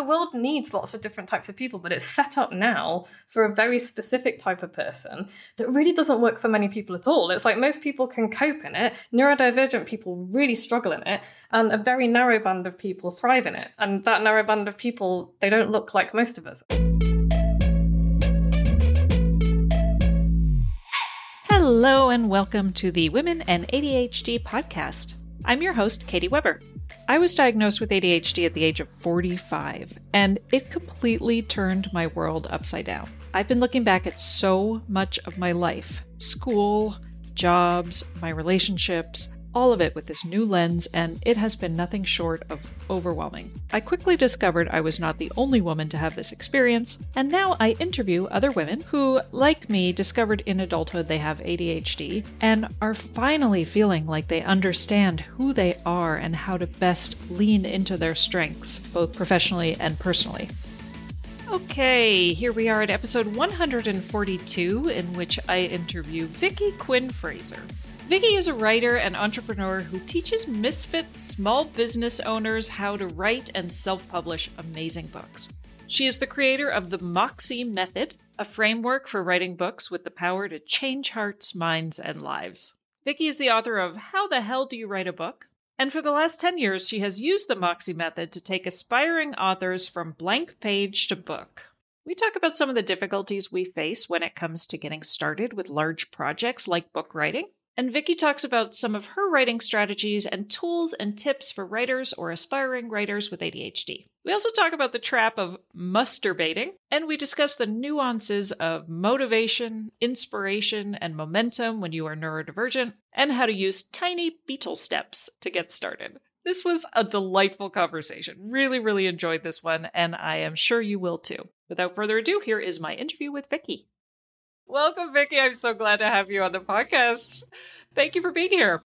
the world needs lots of different types of people, but it's set up now for a very specific type of person that really doesn't work for many people at all. It's like most people can cope in it, neurodivergent people really struggle in it, and a very narrow band of people thrive in it. And that narrow band of people, they don't look like most of us. Hello, and welcome to the Women and ADHD podcast. I'm your host, Katy Weber. I was diagnosed with ADHD at the age of 45, and it completely turned my world upside down. I've been looking back at so much of my life school, jobs, my relationships, all of it with this new lens, and it has been nothing short of overwhelming. I quickly discovered I was not the only woman to have this experience, and now I interview other women who, like me, discovered in adulthood they have ADHD and are finally feeling like they understand who they are and how to best lean into their strengths, both professionally and personally. Okay, here we are at episode 142, in which I interview Vicky Quinn Fraser. Vicky is a writer and entrepreneur who teaches misfit small business owners how to write and self publish amazing books. She is the creator of the Moxie Method, a framework for writing books with the power to change hearts, minds, and lives. Vicky is the author of How the Hell Do You Write a Book? And for the last 10 years, she has used the Moxie Method to take aspiring authors from blank page to book. We talk about some of the difficulties we face when it comes to getting started with large projects like book writing and Vicky talks about some of her writing strategies and tools and tips for writers or aspiring writers with ADHD. We also talk about the trap of must-erbating, and we discuss the nuances of motivation, inspiration, and momentum when you are neurodivergent, and how to use tiny beetle steps to get started. This was a delightful conversation. Really, really enjoyed this one, and I am sure you will too. Without further ado, here is my interview with Vicky. Welcome, Vicky. I'm so glad to have you on the podcast. Thank you for being here.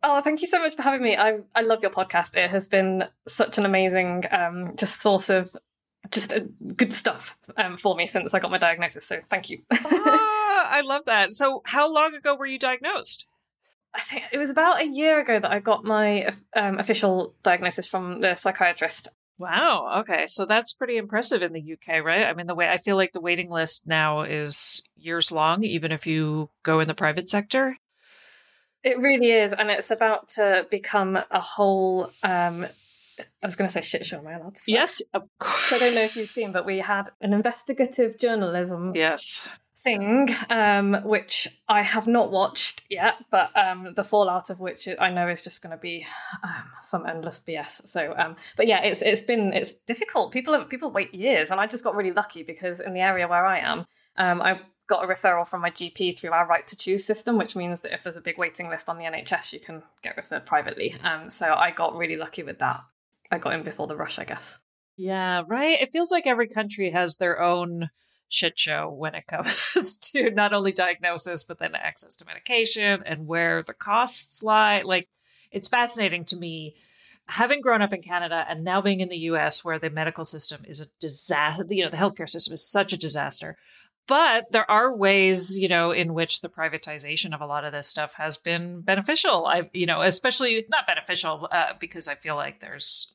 Oh, thank you so much for having me. I I love your podcast. It has been such an amazing um, just source of just uh, good stuff um, for me since I got my diagnosis. So thank you. ah, I love that. So, how long ago were you diagnosed? I think it was about a year ago that I got my um, official diagnosis from the psychiatrist. Wow. Okay. So that's pretty impressive in the UK, right? I mean, the way I feel like the waiting list now is years long, even if you go in the private sector. It really is. And it's about to become a whole, um, I was going to say shit show, am I allowed? Yes, of course. I don't know if you've seen, but we had an investigative journalism yes thing, um, which I have not watched yet, but um, the fallout of which I know is just going to be um, some endless BS. So, um, but yeah, it's it's been it's difficult. People have, people wait years, and I just got really lucky because in the area where I am, um, I got a referral from my GP through our right to choose system, which means that if there's a big waiting list on the NHS, you can get referred privately. Um, so I got really lucky with that. I got in before the rush, I guess. Yeah, right. It feels like every country has their own shit show when it comes to not only diagnosis, but then access to medication and where the costs lie. Like, it's fascinating to me having grown up in Canada and now being in the US where the medical system is a disaster, you know, the healthcare system is such a disaster. But there are ways, you know, in which the privatization of a lot of this stuff has been beneficial. I, you know, especially not beneficial uh, because I feel like there's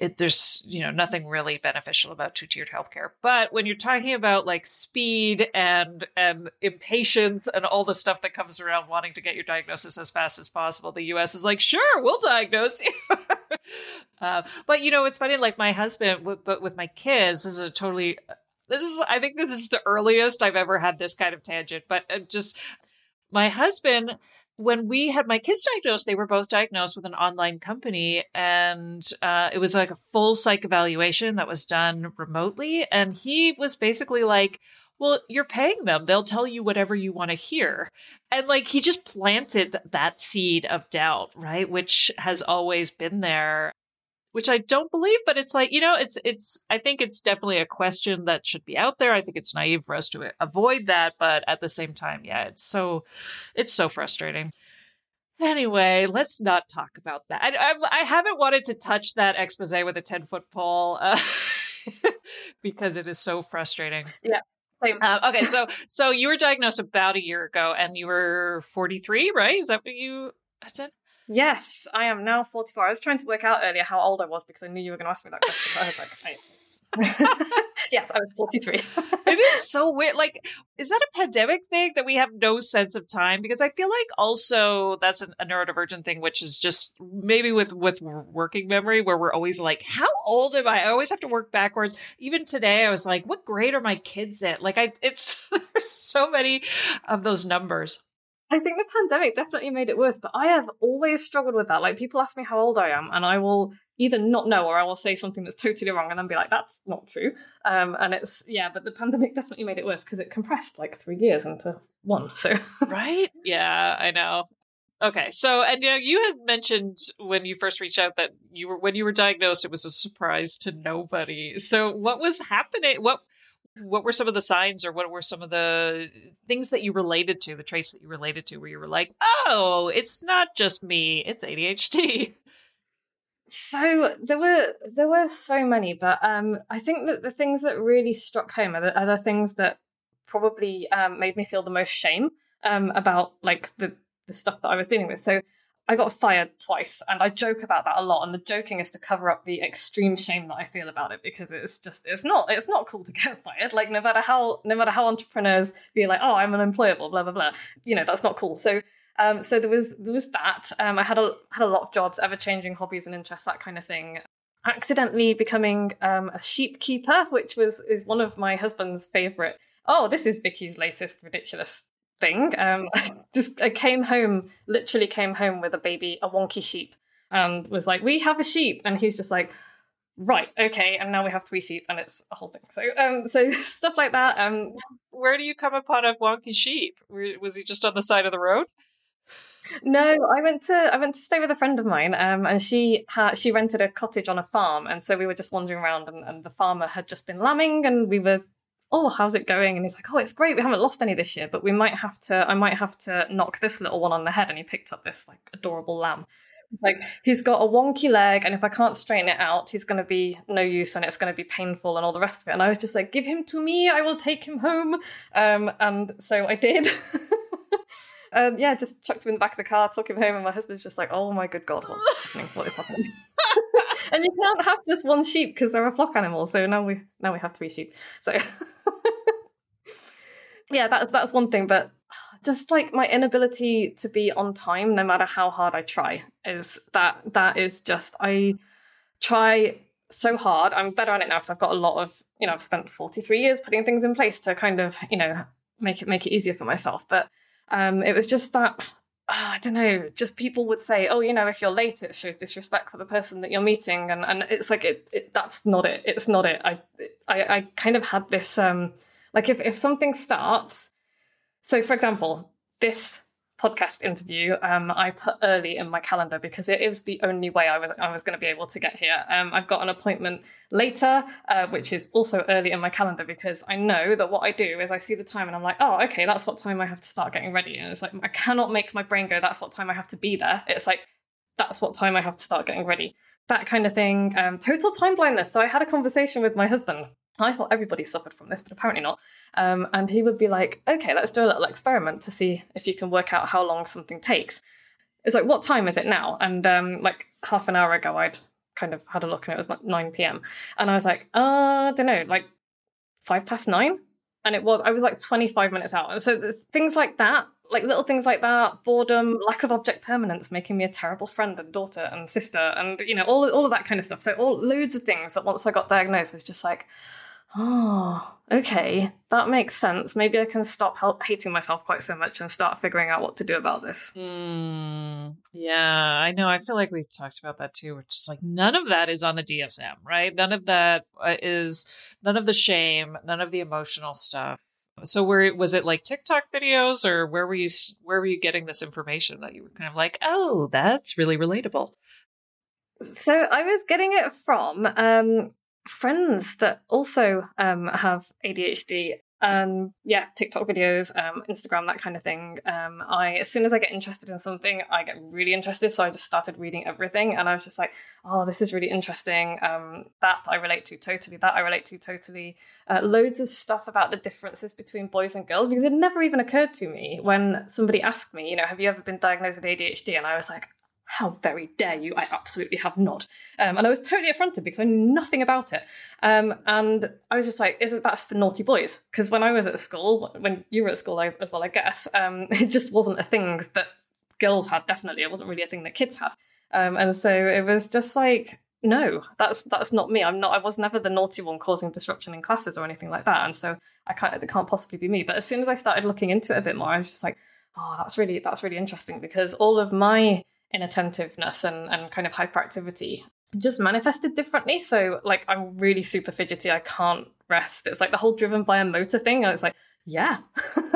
it, there's you know nothing really beneficial about two-tiered healthcare. But when you're talking about like speed and and impatience and all the stuff that comes around wanting to get your diagnosis as fast as possible the us is like sure we'll diagnose you. Uh, but you know it's funny like my husband but with my kids this is a totally this is i think this is the earliest i've ever had this kind of tangent but uh, just my husband when we had my kids diagnosed, they were both diagnosed with an online company, and uh, it was like a full psych evaluation that was done remotely. And he was basically like, well, you're paying them. They'll tell you whatever you want to hear. And like he just planted that seed of doubt, right? Which has always been there which I don't believe, but it's like, you know, it's, it's, I think it's definitely a question that should be out there. I think it's naive for us to avoid that. But at the same time, yeah, it's so, it's so frustrating. Anyway, let's not talk about that. I, I, I haven't wanted to touch that expose with a 10 foot pole uh, because it is so frustrating. Yeah. Uh, okay, so so you were diagnosed about a year ago, and you were forty three, right? Is that what you said? Yes, I am now 44. I was trying to work out earlier how old I was because I knew you were going to ask me that question. But I was like, I... yes, I was 43. it is so weird. Like, is that a pandemic thing that we have no sense of time? Because I feel like also that's an, a neurodivergent thing, which is just maybe with with working memory, where we're always like, how old am I? I always have to work backwards. Even today, I was like, what grade are my kids at? Like, I it's there's so many of those numbers. I think the pandemic definitely made it worse, but I have always struggled with that. Like people ask me how old I am, and I will either not know or I will say something that's totally wrong and then be like, that's not true. Um, and it's yeah, but the pandemic definitely made it worse because it compressed like three years into one. So right, yeah, I know. Okay, so and you know you had mentioned when you first reached out that you were when you were diagnosed, it was a surprise to nobody. So what was happening? What what were some of the signs or what were some of the things that you related to the traits that you related to where you were like oh it's not just me it's adhd so there were there were so many but um i think that the things that really struck home are the, are the things that probably um, made me feel the most shame um about like the the stuff that i was dealing with. So I got fired twice, and I joke about that a lot. And the joking is to cover up the extreme shame that I feel about it because it's just it's not it's not cool to get fired. Like no matter how no matter how entrepreneurs be like, oh, I'm unemployable, blah blah blah. You know that's not cool. So um, so there was there was that. Um, I had a had a lot of jobs, ever changing hobbies and interests, that kind of thing. Accidentally becoming um, a sheep keeper, which was is one of my husband's favorite. Oh, this is Vicky's latest ridiculous thing. Um, I just I came home, literally came home with a baby, a wonky sheep, and was like, "We have a sheep," and he's just like, "Right, okay," and now we have three sheep, and it's a whole thing. So, um, so stuff like that. Um, where do you come upon a wonky sheep? Was he just on the side of the road? No, I went to I went to stay with a friend of mine, um, and she had she rented a cottage on a farm, and so we were just wandering around, and, and the farmer had just been lambing, and we were oh, how's it going? And he's like, oh, it's great. We haven't lost any this year, but we might have to, I might have to knock this little one on the head. And he picked up this like adorable lamb. Like he's got a wonky leg, and if I can't straighten it out, he's going to be no use, and it's going to be painful, and all the rest of it. And I was just like, "Give him to me. I will take him home." Um, and so I did. and yeah, just chucked him in the back of the car, took him home, and my husband's just like, "Oh my good god, what's happening? What is happening?" and you can't have just one sheep because they're a flock animal. So now we now we have three sheep. So yeah, that's that's one thing. But just like my inability to be on time, no matter how hard I try, is that that is just I try so hard. I'm better at it now because I've got a lot of you know I've spent 43 years putting things in place to kind of you know make it make it easier for myself. But um, it was just that oh, I don't know, just people would say, oh, you know, if you're late, it shows disrespect for the person that you're meeting, and and it's like it, it that's not it. It's not it. I I, I kind of had this um like if if something starts, so for example, this podcast interview um, I put early in my calendar because it is the only way I was I was going to be able to get here. Um, I've got an appointment later, uh, which is also early in my calendar because I know that what I do is I see the time and I'm like, oh, okay, that's what time I have to start getting ready. And it's like I cannot make my brain go, that's what time I have to be there. It's like that's what time I have to start getting ready. that kind of thing. Um, total time blindness. So I had a conversation with my husband. I thought everybody suffered from this, but apparently not. Um, and he would be like, okay, let's do a little experiment to see if you can work out how long something takes. It's like, what time is it now? And um, like half an hour ago, I'd kind of had a look and it was like 9 p.m. And I was like, uh, I don't know, like five past nine? And it was, I was like 25 minutes out. And so things like that, like little things like that, boredom, lack of object permanence, making me a terrible friend and daughter and sister, and you know, all, all of that kind of stuff. So all loads of things that once I got diagnosed was just like, oh, okay, that makes sense. Maybe I can stop help hating myself quite so much and start figuring out what to do about this. Mm, yeah, I know. I feel like we've talked about that too. Which is like none of that is on the DSM, right? None of that uh, none of the shame, none of the emotional stuff. So where was it like TikTok videos or where were you where were you getting this information that you were kind of like, "Oh, that's really relatable." So I was getting it from um friends that also um, have ADHD. Um, yeah, TikTok videos, um, Instagram, that kind of thing. Um, I as soon as I get interested in something, I get really interested. So I just started reading everything, and I was just like, "Oh, this is really interesting." Um, that I relate to totally. That I relate to totally. Uh, loads of stuff about the differences between boys and girls because it never even occurred to me when somebody asked me, you know, have you ever been diagnosed with ADHD? And I was like, how very dare you? I absolutely have not. Um, and I was totally affronted because I knew nothing about it. Um, and I was just like, isn't that for naughty boys? Because when I was at school, when you were at school as, well, I guess, um, it just wasn't a thing that girls had, definitely. It wasn't really a thing that kids had. Um, and so it was just like, no, that's that's not me. I'm not. I was never the naughty one causing disruption in classes or anything like that. And so I can't. It can't possibly be me. But as soon as I started looking into it a bit more, I was just like, oh, that's really that's really interesting because all of my inattentiveness and, and kind of hyperactivity just manifested differently. So like I'm really super fidgety. I can't rest. It's like the whole driven by a motor thing. And it's like, yeah.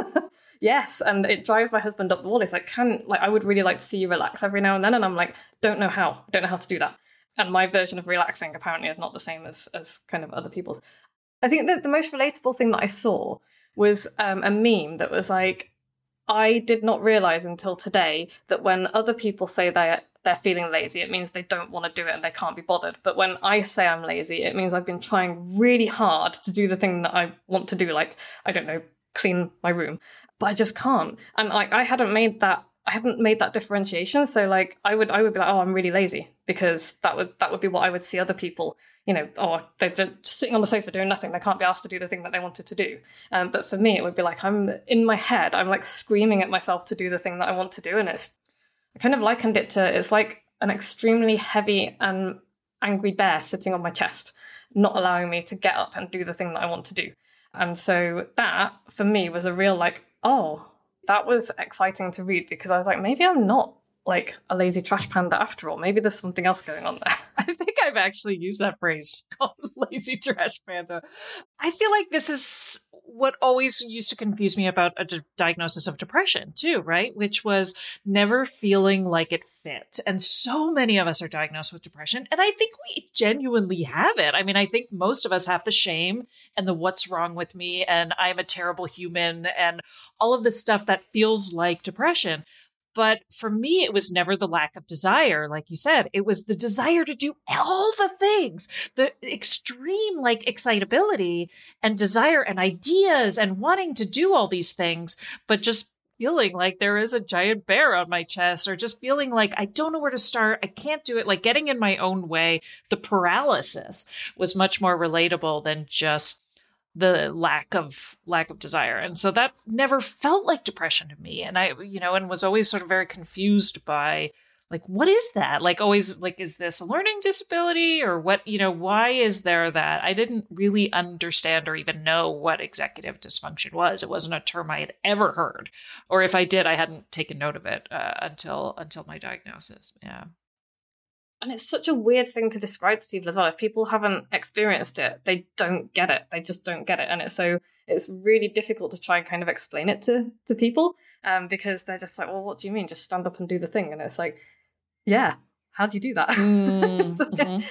yes. And it drives my husband up the wall. He's like, can like I would really like to see you relax every now and then. And I'm like, don't know how. Don't know how to do that. And my version of relaxing apparently is not the same as as kind of other people's. I think that the most relatable thing that I saw was um, a meme that was like, I did not realize until today that when other people say they're they're feeling lazy, it means they don't want to do it and they can't be bothered. But when I say I'm lazy, it means I've been trying really hard to do the thing that I want to do, like I don't know, clean my room, but I just can't. And like I hadn't made that I haven't made that differentiation. So like I would I would be like, oh, I'm really lazy because that would that would be what I would see other people you know, or oh, they're just sitting on the sofa doing nothing. They can't be asked to do the thing that they wanted to do. Um, but for me, it would be like I'm in my head. I'm like screaming at myself to do the thing that I want to do, and it's I kind of likened it to it's like an extremely heavy and angry bear sitting on my chest, not allowing me to get up and do the thing that I want to do. And so that for me was a real like, oh, that was exciting to read because I was like, maybe I'm not like a lazy trash panda after all. Maybe there's something else going on there. I think I've actually used that phrase called lazy trash panda. I feel like this is what always used to confuse me about a diagnosis of depression too, right? Which was never feeling like it fit. And so many of us are diagnosed with depression. And I think we genuinely have it. I mean, I think most of us have the shame and the what's wrong with me and I'm a terrible human and all of the stuff that feels like depression. But for me, it was never the lack of desire. Like you said, it was the desire to do all the things, the extreme like excitability and desire and ideas and wanting to do all these things, but just feeling like there is a giant bear on my chest or just feeling like I don't know where to start. I can't do it. Like getting in my own way. The paralysis was much more relatable than just the lack of lack of desire. And so that never felt like depression to me. And i you know and was always sort of very confused by like what is that? Like always like is this a learning disability or what you know why is there that? I didn't really understand or even know what executive dysfunction was. It wasn't a term i had ever heard. Or if i did i hadn't taken note of it uh, until until my diagnosis. Yeah and it's such a weird thing to describe to people as well. If people haven't experienced it, they don't get it. They just don't get it, and it's so it's really difficult to try and kind of explain it to to people um, because they're just like, well, what do you mean? Just stand up and do the thing, and it's like, yeah, how do you do that? Mm, mm-hmm.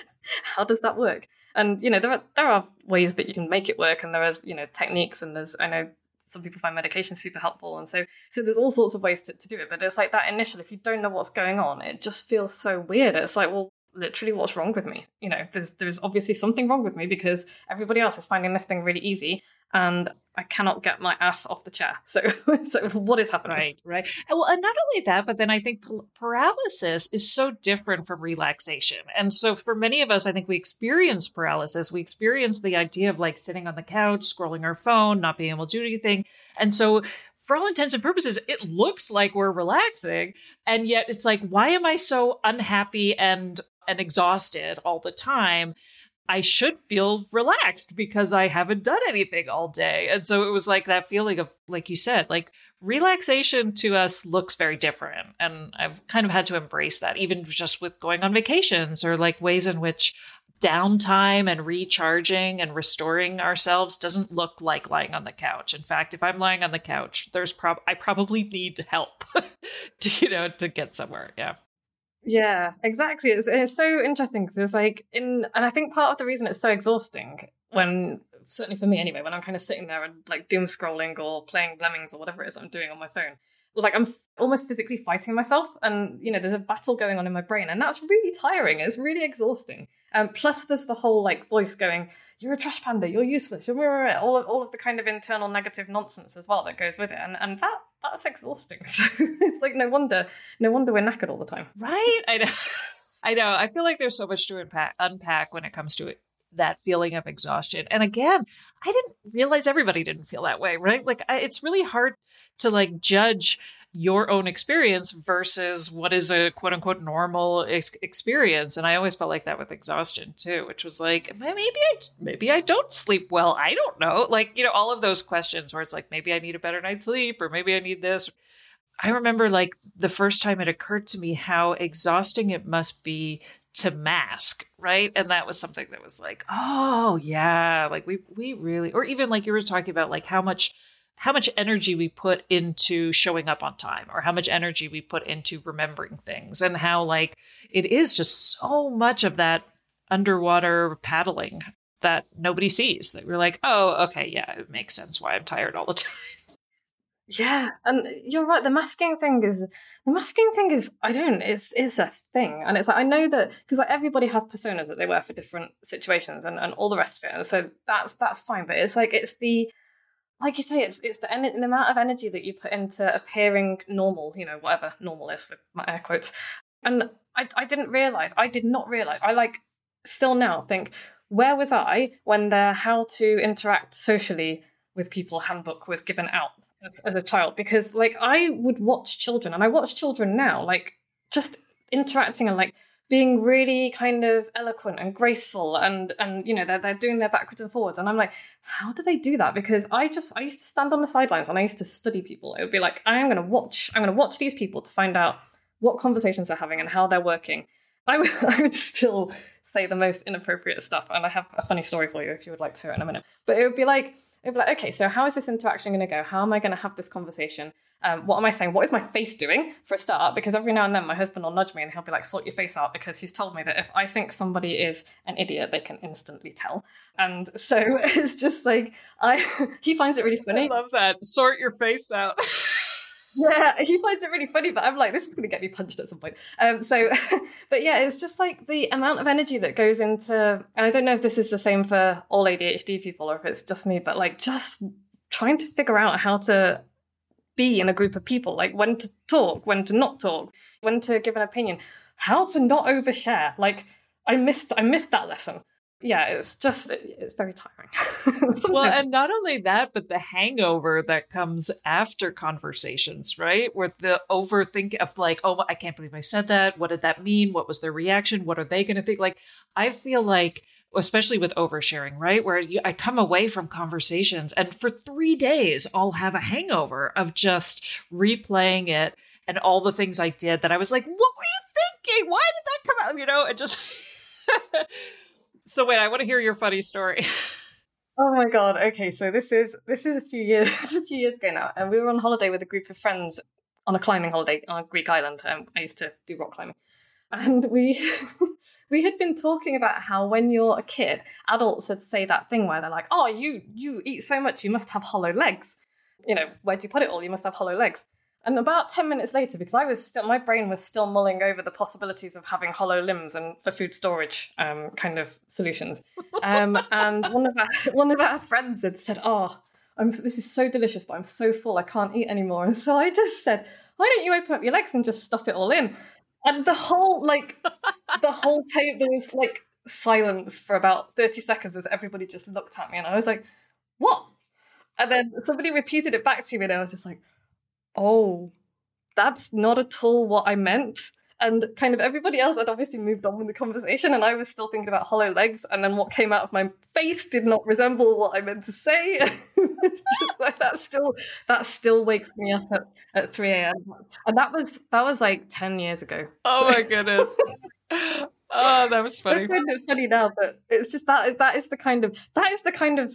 how does that work? And you know, there are there are ways that you can make it work, and there are you know techniques, and there's I know some people find medication super helpful and so so there's all sorts of ways to, to do it but it's like that initial if you don't know what's going on it just feels so weird. It's like well literally what's wrong with me you know there's there's obviously something wrong with me because everybody else is finding this thing really easy and I cannot get my ass off the chair. So, so what is happening? Right, right. Well, and not only that, but then I think paralysis is so different from relaxation. And so, for many of us, I think we experience paralysis. We experience the idea of like sitting on the couch, scrolling our phone, not being able to do anything. And so, for all intents and purposes, it looks like we're relaxing, and yet it's like, why am I so unhappy and and exhausted all the time? I should feel relaxed because I haven't done anything all day. And so it was like that feeling of, like you said, like relaxation to us looks very different. And I've kind of had to embrace that, even just with going on vacations or like ways in which downtime and recharging and restoring ourselves doesn't look like lying on the couch. In fact, if I'm lying on the couch, there's prob I probably need help to, you know, to get somewhere. Yeah. Yeah, exactly. It's, it's so interesting because it's like in, and I think part of the reason it's so exhausting when, certainly for me anyway, when I'm kind of sitting there and like doom scrolling or playing Lemmings or whatever it is I'm doing on my phone, like I'm almost physically fighting myself, and you know, there's a battle going on in my brain, and that's really tiring. It's really exhausting. Um, plus, there's the whole like voice going, "You're a trash panda. You're useless. You're all of all of the kind of internal negative nonsense as well that goes with it, and and that that's exhausting. So it's like no wonder, no wonder we're knackered all the time. Right? I know. I know. I feel like there's so much to unpack, unpack when it comes to it, that feeling of exhaustion. And again, I didn't realize everybody didn't feel that way, right? Like I, it's really hard to like judge your own experience versus what is a quote unquote normal ex- experience. And i always felt like that with exhaustion too which was like maybe i maybe i don't sleep well. I don't know. Like you know all of those questions where it's like maybe i need a better night's sleep or maybe i need this. I remember like the first time it occurred to me how exhausting it must be to mask right? And that was something that was like oh yeah like we we really or even like you were talking about like how much how much energy we put into showing up on time or how much energy we put into remembering things and how like it is just so much of that underwater paddling that nobody sees that we're like oh okay yeah it makes sense why i'm tired all the time. Yeah and you're right the masking thing is the masking thing is i don't it's it's a thing and it's like i know that because like everybody has personas that they wear for different situations and, and all the rest of it and so that's that's fine but it's like it's the like you say, it's it's the, en- the amount of energy that you put into appearing normal, you know, whatever normal is with my air quotes. And I, I didn't realize, I did not realize, I like still now think, where was I when the how to interact socially with people handbook was given out as, as a child? Because like I would watch children, and I watch children now, like just interacting and like being really kind of eloquent and graceful and and you know they're, they're doing their backwards and forwards. And i'm like how do they do that? Because i just i used to stand on the sidelines and i used to study people. It would be like i'm going to watch i'm going to watch these people to find out what conversations they're having and how they're working. I, I would still say the most inappropriate stuff. And i have a funny story for you if you would like to hear it in a minute. But it would be like it'd be like okay so how is this interaction going to go how am i going to have this conversation um, what am I saying? What is my face doing for a start? Because every now and then my husband will nudge me and he'll be like, sort your face out because he's told me that if I think somebody is an idiot, they can instantly tell. And so it's just like, I he finds it really funny. I love that. Sort your face out. yeah, he finds it really funny, but I'm like, this is going to get me punched at some point. Um, so, but yeah, it's just like the amount of energy that goes into, and I don't know if this is the same for all ADHD people or if it's just me, but like just trying to figure out how to be in a group of people, like when to talk, when to not talk, when to give an opinion, how to not overshare. Like I missed, I missed that lesson. Yeah, it's just it's very tiring. well, and not only that, but the hangover that comes after conversations, right? Where the overthink of like, oh, I can't believe I said that. What did that mean? What was their reaction? What are they going to think? Like, I feel like especially with oversharing, right? Where you, I come away from conversations and for three days, I'll have a hangover of just replaying it and all the things I did that I was like, what were you thinking? Why did that come out? You know, it just. so wait, I want to hear your funny story. Oh my god. Okay, so this is this is a few years a few years ago now, and we were on holiday with a group of friends on a climbing holiday on a Greek island. Um, I used to do rock climbing, and we we had been talking about how when you're a kid adults would say that thing where they're like oh you you eat so much you must have hollow legs you know where do you put it all you must have hollow legs And about 10 minutes later, because I was still, my brain was still mulling over the possibilities of having hollow limbs and for food storage um, kind of solutions. Um, and one of, our, one of our friends had said, Oh, I'm, this is so delicious, but I'm so full, I can't eat anymore. And so I just said, Why don't you open up your legs and just stuff it all in? And the whole, like, the whole table, there was like silence for about 30 seconds as everybody just looked at me. And I was like, What? And then somebody repeated it back to me, and I was just like, oh, that's not at all what I meant. And kind of everybody else had obviously moved on with the conversation, and I was still thinking about hollow legs. And then what came out of my face did not resemble what I meant to say. it's just like that still that still wakes me up at, at 3 a.m. And that was that was like 10 years ago. Oh my goodness. oh, that was funny. It's kind of funny now, but it's just that that is the kind of that is the kind of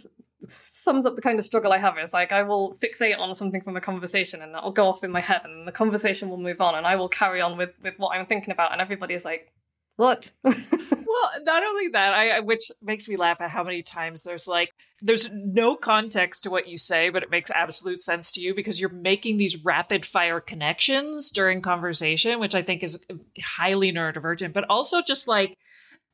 sums up the kind of struggle I have. Is like I will fixate on something from a conversation and that'll go off in my head, and the conversation will move on, and I will carry on with with what I'm thinking about, and everybody is like, "What?" well, not only that, I which makes me laugh at how many times there's like there's no context to what you say, but it makes absolute sense to you because you're making these rapid fire connections during conversation, which I think is highly neurodivergent, but also just like.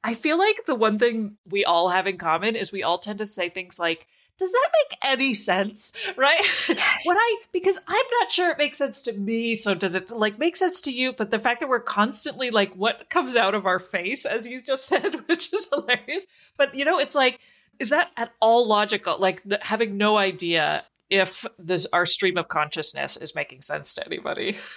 I feel like the one thing we all have in common is we all tend to say things like, does that make any sense? Right? Yes. when i because i'm not sure it makes sense to me so does it like make sense to you but the fact that we're constantly like what comes out of our face as you just said which is hilarious. But you know it's like is that at all logical? Like having no idea if this our stream of consciousness is making sense to anybody.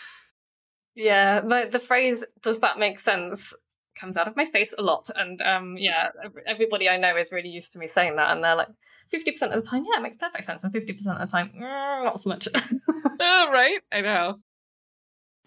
Yeah the, the phrase does that make sense comes out of my face a lot and um yeah everybody i know is really used to me saying that and they're like 50% of the time, yeah, it makes perfect sense. And 50% of the time, mm, not so much. oh, right? I know.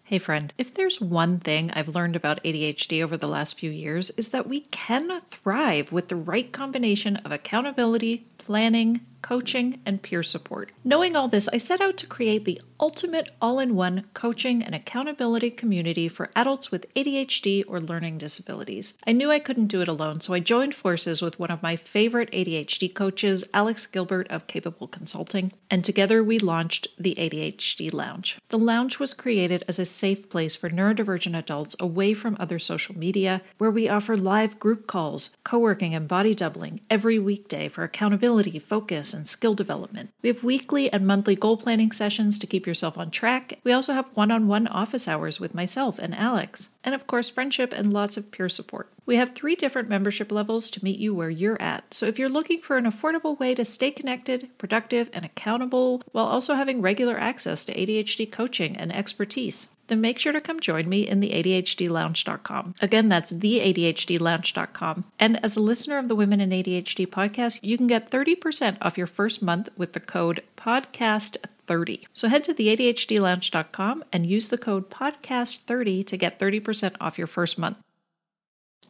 Hey, friend, if there's one thing I've learned about ADHD over the last few years, is that we can thrive with the right combination of accountability, planning, coaching, and peer support. Knowing all this, I set out to create the ultimate all in one coaching and accountability community for adults with ADHD or learning disabilities. I knew I couldn't do it alone, so I joined forces with one of my favorite ADHD coaches, Alex Gilbert of Capable Consulting, and together we launched the ADHD Lounge. The lounge was created as a safe place for neurodivergent adults away from other social media, where we offer live group calls, co working, and body doubling every weekday for accountability, focus, and skill development. We have weekly and monthly goal planning sessions to keep yourself on track. We also have one on one office hours with myself and Alex. And of course, friendship and lots of peer support. We have three different membership levels to meet you where you're at. So if you're looking for an affordable way to stay connected, productive, and accountable while also having regular access to ADHD coaching and expertise, then make sure to come join me in the ADHDlounge.com. Again, that's the ADHDlounge.com. And as a listener of the Women and ADHD podcast, you can get 30% off your first month with the code podcast30. So head to the ADHDlounge.com and use the code podcast30 to get 30% off your first month.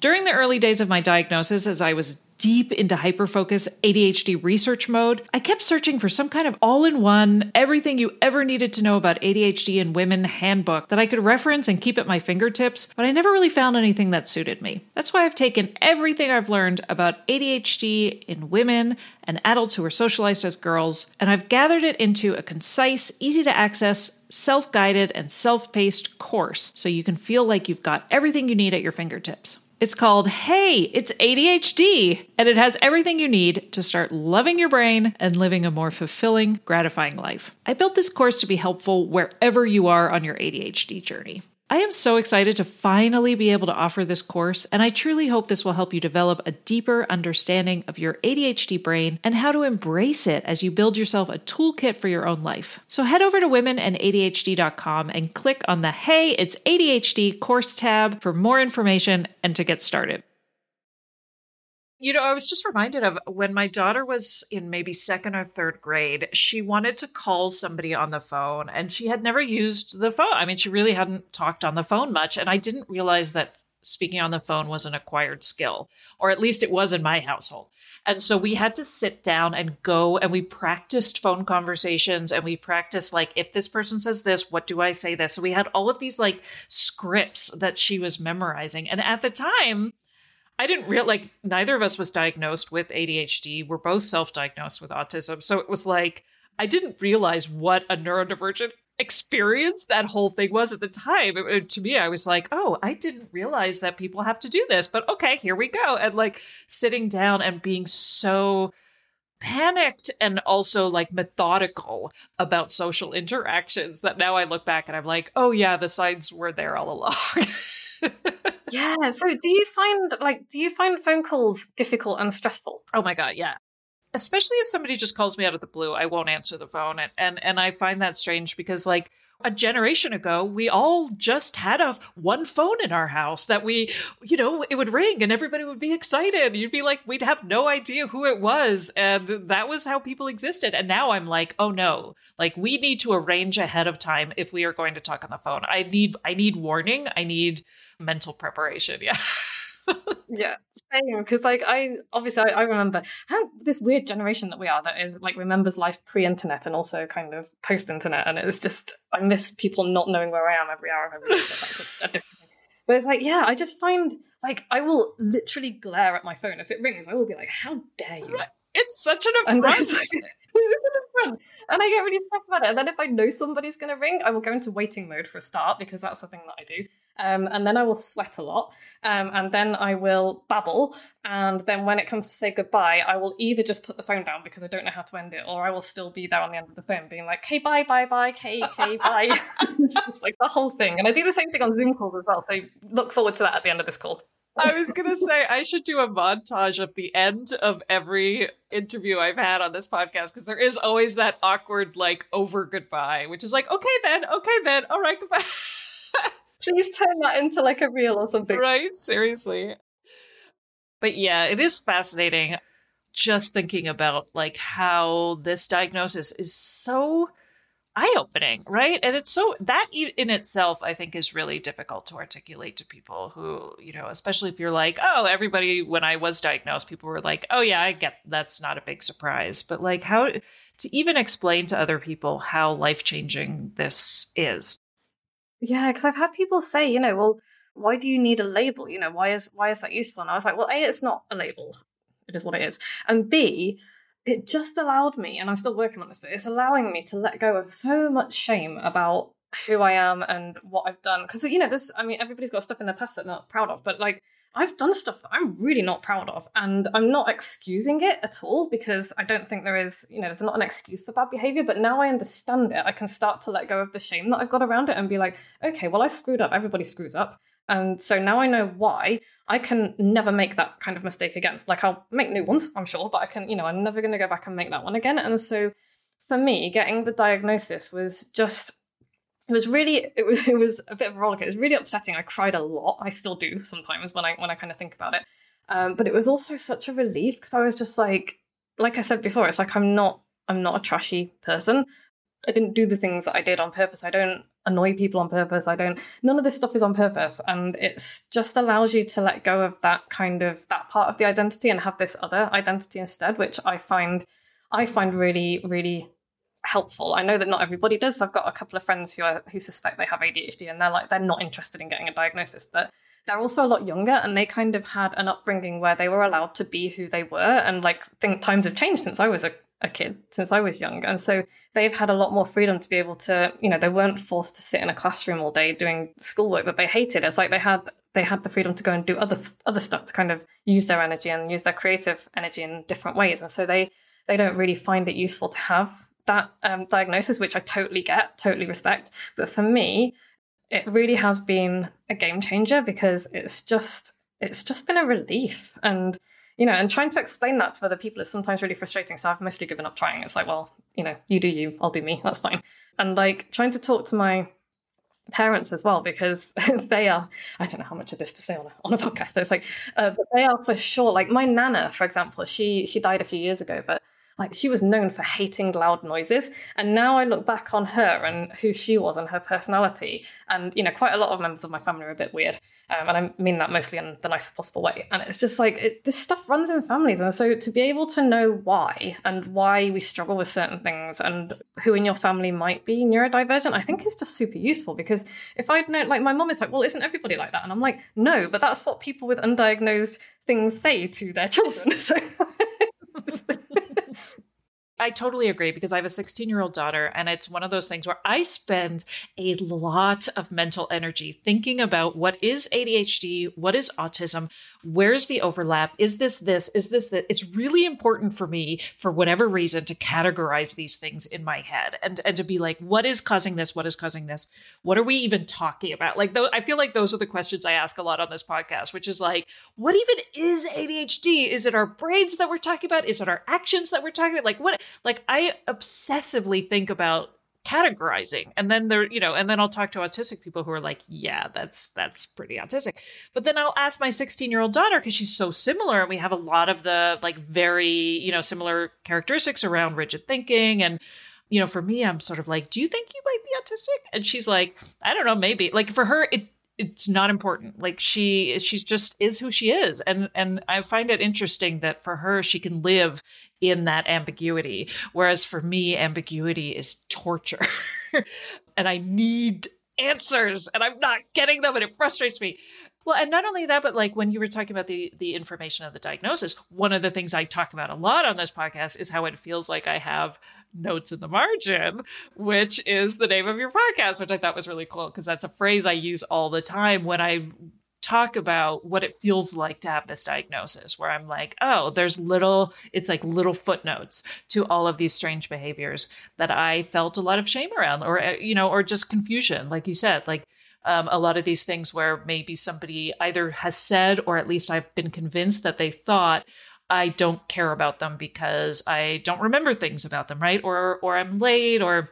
During the early days of my diagnosis, as I was deep into hyperfocus ADHD research mode, I kept searching for some kind of all in one, everything you ever needed to know about ADHD in women handbook that I could reference and keep at my fingertips, but I never really found anything that suited me. That's why I've taken everything I've learned about ADHD in women and adults who are socialized as girls, and I've gathered it into a concise, easy to access, self guided, and self paced course so you can feel like you've got everything you need at your fingertips. It's called Hey, It's ADHD, and it has everything you need to start loving your brain and living a more fulfilling, gratifying life. I built this course to be helpful wherever you are on your ADHD journey. I am so excited to finally be able to offer this course, and I truly hope this will help you develop a deeper understanding of your ADHD brain and how to embrace it as you build yourself a toolkit for your own life. So head over to womenandadhd.com and click on the Hey, it's ADHD course tab for more information and to get started. You know, I was just reminded of when my daughter was in maybe second or third grade, she wanted to call somebody on the phone and she had never used the phone. I mean, she really hadn't talked on the phone much. And I didn't realize that speaking on the phone was an acquired skill, or at least it was in my household. And so we had to sit down and go and we practiced phone conversations and we practiced like, if this person says this, what do I say this? So we had all of these like scripts that she was memorizing. And at the time, I didn't real like neither of us was diagnosed with ADHD. We're both self-diagnosed with autism. So it was like I didn't realize what a neurodivergent experience that whole thing was at the time. It, to me, I was like, oh, I didn't realize that people have to do this, but okay, here we go. And like sitting down and being so panicked and also like methodical about social interactions that now I look back and I'm like, oh yeah, the signs were there all along. yeah. So do you find like do you find phone calls difficult and stressful? Oh my god, yeah especially if somebody just calls me out of the blue, I won't answer the phone. And, and, and I find that strange because like a generation ago, we all just had a one phone in our house that we, you know, it would ring and everybody would be excited. You'd be like, we'd have no idea who it was. And that was how people existed. And now I'm like, oh no, like we need to arrange ahead of time if we are going to talk on the phone. I need, I need warning. I need mental preparation. Yeah. yeah, same. Because like I obviously I, I, remember how this weird generation that we are that is like remembers life pre-internet and also kind of post-internet, and it's just I miss people not knowing where I am every hour of every day. But that's a, a different thing. But it's like yeah, I just find like I will literally glare at my phone if it rings. I will be like, "How dare you!" It's such an affront. And, I get really stressed about it. And then if I know somebody's going to ring, I will go into waiting mode for a start because that's the thing that I do. Um, and then I will sweat a lot. Um, and then I will babble. And then when it comes to say goodbye, I will either just put the phone down because I don't know how to end it, or I will still be there on the end of the phone being like, "Okay, bye, bye, bye, okay, okay, bye." it's like the whole thing. And I do the same thing on Zoom calls as well. So look forward to that at the end of this call. I was going to say I should do a montage of the end of every interview I've had on this podcast because there is always that awkward, like, over goodbye, which is like, okay, then, okay, then, all right, goodbye. Please turn that into like a reel or something. Right? Seriously. But yeah, it is fascinating just thinking about like how this diagnosis is so eye opening, right? And it's so that in itself, I think, is really difficult to articulate to people who, you know, especially if you're like, oh, everybody, when I was diagnosed, people were like, oh, yeah, I get that's not a big surprise. But like, how to even explain to other people how life changing this is. Yeah, because I've had people say, you know, well, why do you need a label? You know, why is why is that useful? And I was like, well, a, it's not a label. It is what it is. And b, it just allowed me, and I'm still working on this, but it's allowing me to let go of so much shame about who I am and what I've done. Because, you know, this, I mean, everybody's got stuff in their past that they're not proud of, but like, I've done stuff that I'm really not proud of, and I'm not excusing it at all because I don't think there is, you know, there's not an excuse for bad behavior. But now I understand it, I can start to let go of the shame that I've got around it and be like, okay, well, I screwed up. Everybody screws up. And so now I know why I can never make that kind of mistake again. Like I'll make new ones, I'm sure, but I can, you know, I'm never going to go back and make that one again. And so for me, getting the diagnosis was just it was really it was it was a bit of a rollercoaster. It was really upsetting. I cried a lot. I still do sometimes when I when I kind of think about it. Um, but it was also such a relief because I was just like, like I said before, it's like I'm not I'm not a trashy person. I didn't do the things that I did on purpose. I don't annoy people on purpose. I don't, none of this stuff is on purpose. And it's just allows you to let go of that kind of, that part of the identity and have this other identity instead, which I find, I find really, really helpful. I know that not everybody does. I've got a couple of friends who are, who suspect they have ADHD and they're like, they're not interested in getting a diagnosis, but they're also a lot younger and they kind of had an upbringing where they were allowed to be who they were. And like, think times have changed since I was a a kid since I was young. And so they've had a lot more freedom to be able to, you know, they weren't forced to sit in a classroom all day doing schoolwork that they hated. It's like they had they had the freedom to go and do other other stuff to kind of use their energy and use their creative energy in different ways. And so they they don't really find it useful to have that um, diagnosis, which I totally get, totally respect. But for me, it really has been a game changer because it's just it's just been a relief and you know, and trying to explain that to other people is sometimes really frustrating. So I've mostly given up trying. It's like, well, you know, you do you, I'll do me, that's fine. And like trying to talk to my parents as well because they are i don't know how much of this to say on a, on a podcast but it's like uh, but they are for sure like my nana for example she she died a few years ago but like she was known for hating loud noises and now i look back on her and who she was and her personality and you know quite a lot of members of my family are a bit weird um, and i mean that mostly in the nicest possible way and it's just like it, this stuff runs in families and so to be able to know why and why we struggle with certain things and who in your family might be neurodivergent i think is just super useful because if i'd known like my mom is like well isn't everybody like that? And i'm like no but that's what people with undiagnosed things say to their children. So I totally agree because I have a 16 year old daughter, and it's one of those things where I spend a lot of mental energy thinking about what is ADHD, what is autism, where's the overlap, is this this, is this that? It's really important for me, for whatever reason, to categorize these things in my head and, and to be like, what is causing this? What is causing this? What are we even talking about? Like, though, I feel like those are the questions I ask a lot on this podcast, which is like, what even is ADHD? Is it our brains that we're talking about? Is it our actions that we're talking about? Like, what? like I obsessively think about categorizing. And then there you know and then i'll talk to autistic people who are like yeah that's that's pretty autistic. But then i'll ask my 16 year old daughter because she's so similar and we have a lot of the like very you know similar characteristics around rigid thinking. And you know for me i'm sort of like do you think you might be autistic? And she's like i don't know maybe. Like for her it it's not important. Like she she's just is who she is. And and i find it interesting that for her she can live in that ambiguity. Whereas for me ambiguity is torture. And i need answers and i'm not getting them and it frustrates me. Well, and not only that, but like when you were talking about the the information of the diagnosis, one of the things I talk about a lot on this podcast is how it feels like I have notes in the margin, which is the name of your podcast, which I thought was really cool because that's a phrase I use all the time when I talk about what it feels like to have this diagnosis where I'm like, oh, there's little, it's like little footnotes to all of these strange behaviors that I felt a lot of shame around or, uh, you know, or just confusion. Like you said, like, um, a lot of these things where maybe somebody either has said or at least I've been convinced that they thought, I don't care about them because I don't remember things about them, right? Or or I'm late or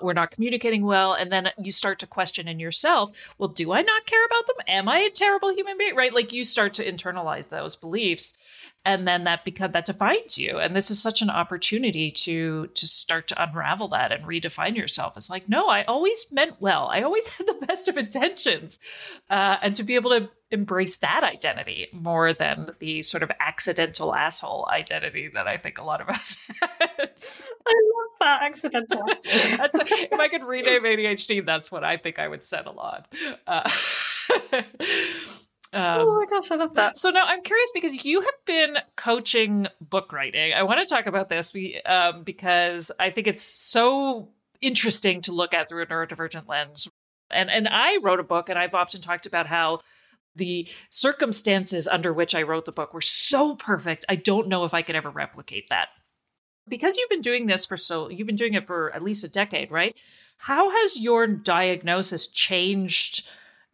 we're not communicating well and then you start to question in yourself well do i not care about them? Am i a terrible human being? Right? Like you start to internalize those beliefs and then that become that defines you. And this is such an opportunity to to start to unravel that and redefine yourself. It's like no i always meant well. I always had the best of intentions uh, and to be able to embrace that identity more than the sort of accidental asshole identity that i think a lot of us had. i love that accidental a, if i could rename adhd that's what i think i would settle on uh, um, oh my gosh, I love that. So now I'm curious because you have been coaching book writing. I want to talk about this um, because I think it's so interesting to look at through a neurodivergent lens. And and I wrote a book, and I've often talked about how the circumstances under which I wrote the book were so perfect. I don't know if I could ever replicate that. Because you've been doing this for so you've been doing it for at least a decade, right? How has your diagnosis changed?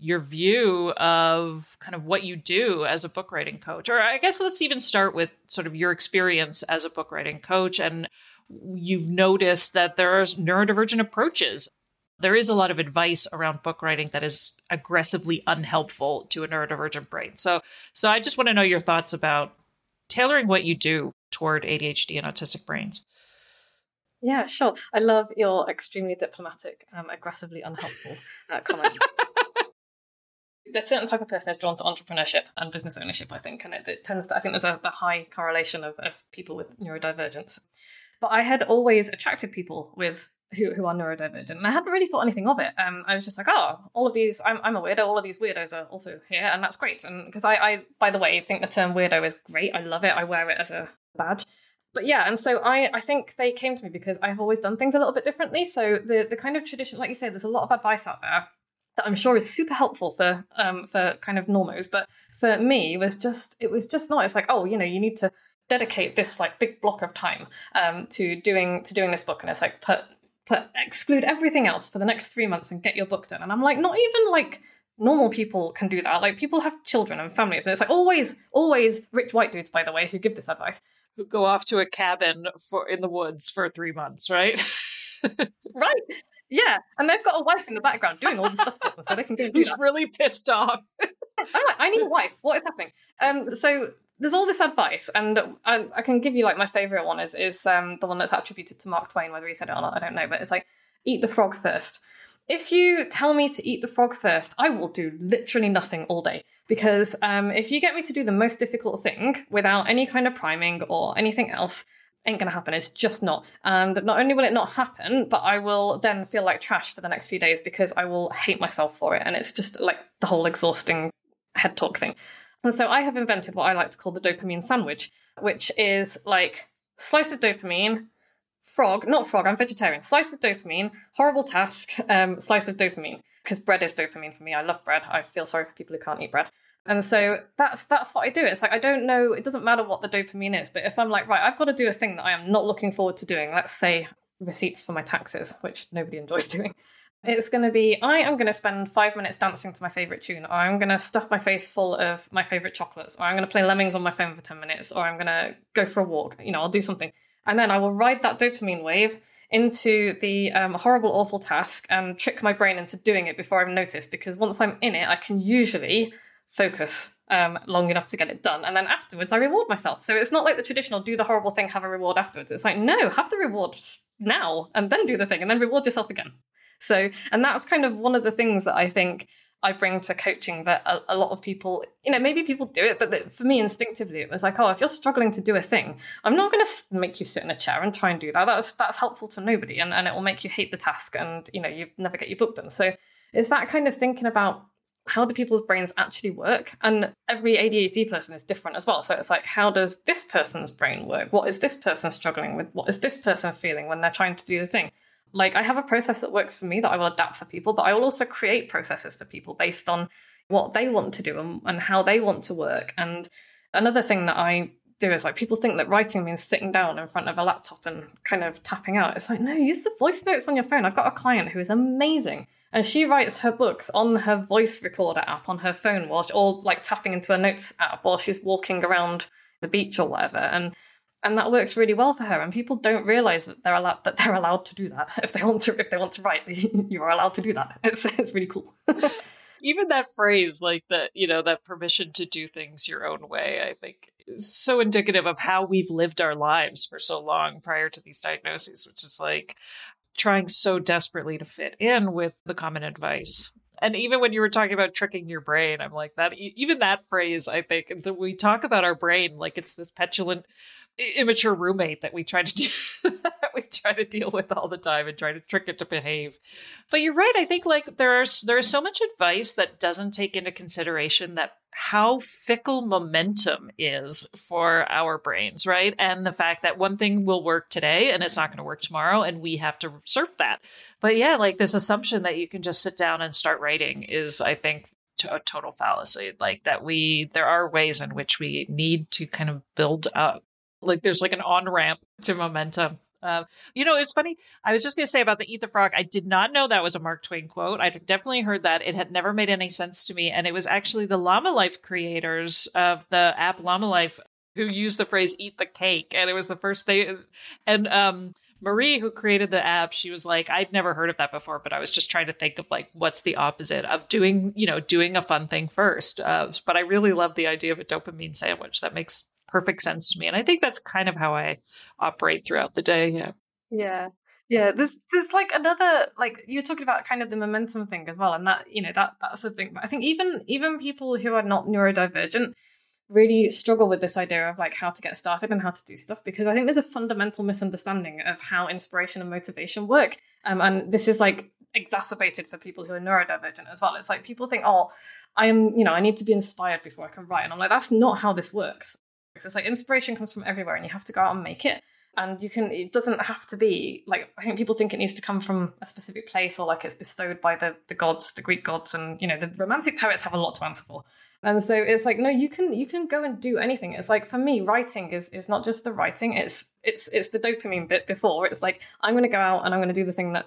your view of kind of what you do as a book writing coach. Or I guess let's even start with sort of your experience as a book writing coach. And you've noticed that there are neurodivergent approaches. There is a lot of advice around book writing that is aggressively unhelpful to a neurodivergent brain. So, so I just want to know your thoughts about tailoring what you do toward ADHD and autistic brains. Yeah, sure. I love your extremely diplomatic, um, aggressively unhelpful uh, comment. there's a certain type of person is drawn to entrepreneurship and business ownership, I think, and it, it tends to. I think there's a, a high correlation of, of people with neurodivergence. But I had always attracted people with who, who are neurodivergent, and I hadn't really thought anything of it. Um, I was just like, oh, all of these, I'm, I'm a weirdo. All of these weirdos are also here, and that's great. And because I, I, by the way, think the term weirdo is great. I love it. I wear it as a badge but yeah, and so I I think they came to me because I've always done things a little bit differently. So the the kind of tradition, like you say, there's a lot of advice out there that I'm sure is super helpful for um for kind of normos, but for me was just it was just not. It's like oh, you know, you need to dedicate this like big block of time um to doing to doing this book, and it's like put put exclude everything else for the next three months and get your book done. And I'm like, not even like normal people can do that. Like people have children and families, and it's like always, always rich white dudes, by the way, who give this advice. Who go off to a cabin for in the woods for three months, right? right. Yeah, and they've got a wife in the background doing all the stuff for them, so they can go. Who's really pissed off? I'm like, I need a wife. What is happening? Um, so there's all this advice, and I, I, can give you like my favorite one is is um the one that's attributed to Mark Twain. Whether he said it or not, I don't know, but it's like eat the frog first. If you tell me to eat the frog first, I will do literally nothing all day. Because um, if you get me to do the most difficult thing without any kind of priming or anything else, ain't gonna happen. It's just not. And not only will it not happen, but I will then feel like trash for the next few days because I will hate myself for it. And it's just like the whole exhausting head talk thing. And so I have invented what I like to call the dopamine sandwich, which is like slice of dopamine, frog, not frog, I'm vegetarian. Slice of dopamine, horrible task, um, slice of dopamine. Because bread is dopamine for me. I love bread. I feel sorry for people who can't eat bread. And so that's that's what I do. It's like I don't know, it doesn't matter what the dopamine is, but if I'm like, right, I've got to do a thing that I am not looking forward to doing, let's say receipts for my taxes, which nobody enjoys doing. It's going to be I am going to spend five minutes dancing to my favorite tune, or I'm going to stuff my face full of my favorite chocolates, or I'm going to play Lemmings on my phone for 10 minutes, or I'm going to go for a walk. You know, I'll do something. And then I will ride that dopamine wave into the um, horrible, awful task and trick my brain into doing it before I've noticed. Because once I'm in it, I can usually focus um, long enough to get it done. And then afterwards, I reward myself. So it's not like the traditional do the horrible thing, have a reward afterwards. It's like, no, have the reward now and then do the thing and then reward yourself again. So, and that's kind of one of the things that I think I bring to coaching that a, a, lot of people, you know, maybe people do it, but for me, instinctively, it was like, oh, if you're struggling to do a thing, I'm not going to make you sit in a chair and try and do that. That's that's helpful to nobody, and, and it will make you hate the task, and you know, you never get your book done. So it's that kind of thinking about how do people's brains actually work, and every ADHD person is different as well. So it's like, how does this person's brain work? What is this person struggling with? What is this person feeling when they're trying to do the thing? Like I have a process that works for me that I will adapt for people, but I will also create processes for people based on what they want to do and, and how they want to work. And another thing that I do is like people think that writing means sitting down in front of a laptop and kind of tapping out. It's like, no, use the voice notes on your phone. I've got a client who is amazing. And she writes her books on her voice recorder app on her phone while she, or like tapping into a notes app while she's walking around the beach or whatever. And and that works really well for her and people don't realize that they're allowed that they're allowed to do that. If they want to if they want to write you are allowed to do that. It's, it's really cool. Even that phrase like that you know that permission to do things your own way i think is so indicative of how we've lived our lives for so long prior to these diagnoses which is like trying so desperately to fit in with the common advice. And even when you were talking about tricking your brain i'm like that even that phrase i think that we talk about our brain like it's this petulant immature roommate that we try to do that we try to deal with all the time and try to trick it to behave. But you're right. I think like there's there's so much advice that doesn't take into consideration that how fickle momentum is for our brains, right? And the fact that one thing will work today and it's not going to work tomorrow, and we have to surf that. But yeah, like this assumption that you can just sit down and start writing is, I think, a total fallacy. Like that we there are ways in which we need to kind of build up like there's like an on ramp to momentum. Uh, you know, it's funny. I was just going to say about the Eat the Frog. I did not know that was a Mark Twain quote. I definitely heard that. It had never made any sense to me. And it was actually the Llama Life creators of the app Llama Life who used the phrase eat the cake. And it was the first thing. And, um, Marie, who created the app, she was like, I'd never heard of that before, but I was just trying to think of like, what's the opposite of doing, you know, doing a fun thing first. Uh, but I really love the idea of a dopamine sandwich. That makes perfect sense to me. And I think that's kind of how I operate throughout the day. Yeah. Yeah. Yeah, there's there's like another like you're talking about kind of the momentum thing as well, and that you know that that's the thing. But I think even even people who are not neurodivergent really struggle with this idea of like how to get started and how to do stuff because I think there's a fundamental misunderstanding of how inspiration and motivation work. Um, and this is like exacerbated for people who are neurodivergent as well. It's like people think, oh, I am, you know, I need to be inspired before I can write. And I'm like, that's not how this works. It's like inspiration comes from everywhere and you have to go out and make it. And you can, it doesn't have to be like, I think people think it needs to come from a specific place or like it's bestowed by the, the gods, the Greek gods. And, you know, the romantic poets have a lot to answer for. And so it's like, no, you can, you can go and do anything. It's like, for me, writing is, is not just the writing. It's, it's, it's the dopamine bit before. It's like, I'm going to go out and I'm going to do the thing that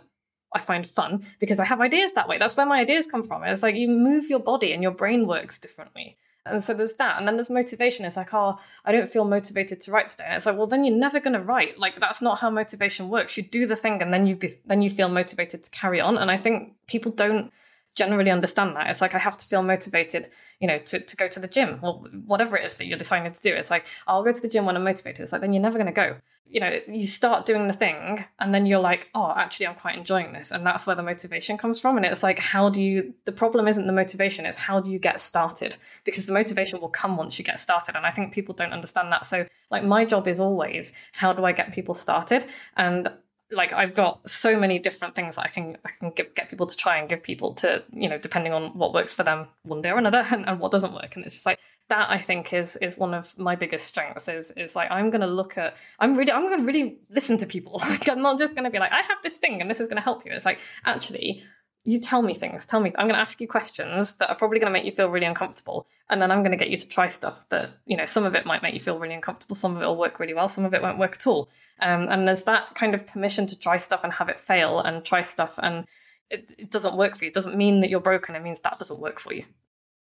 I find fun because I have ideas that way. That's where my ideas come from. It's like you move your body and your brain works differently. And so there's that. And then there's motivation. It's like, oh, I don't feel motivated to write today. And it's like, well, then you're never going to write. Like that's not how motivation works. You do the thing and then you be, then you feel motivated to carry on. And I think people don't generally understand that. It's like I have to feel motivated, you know, to, to go to the gym or whatever it is that you're deciding to do. It's like, I'll go to the gym when I'm motivated. It's like, then you're never going to go. You know, you start doing the thing and then you're like, oh, actually, I'm quite enjoying this. And that's where the motivation comes from. And it's like, how do you, the problem isn't the motivation, it's how do you get started? Because the motivation will come once you get started. And I think people don't understand that. So, like, my job is always, how do I get people started? And like I've got so many different things that I can I can get, get people to try and give people to you know depending on what works for them one day or another and, and what doesn't work. And it's just like that I think is is one of my biggest strengths is is like I'm gonna look at I'm really I'm gonna really listen to people. Like I'm not just gonna be like I have this thing and this is gonna help you. It's like actually you tell me things. Tell me. I'm going to ask you questions that are probably going to make you feel really uncomfortable, and then I'm going to get you to try stuff that you know. Some of it might make you feel really uncomfortable. Some of it will work really well. Some of it won't work at all. Um, and there's that kind of permission to try stuff and have it fail, and try stuff and it, it doesn't work for you. It doesn't mean that you're broken. It means that doesn't work for you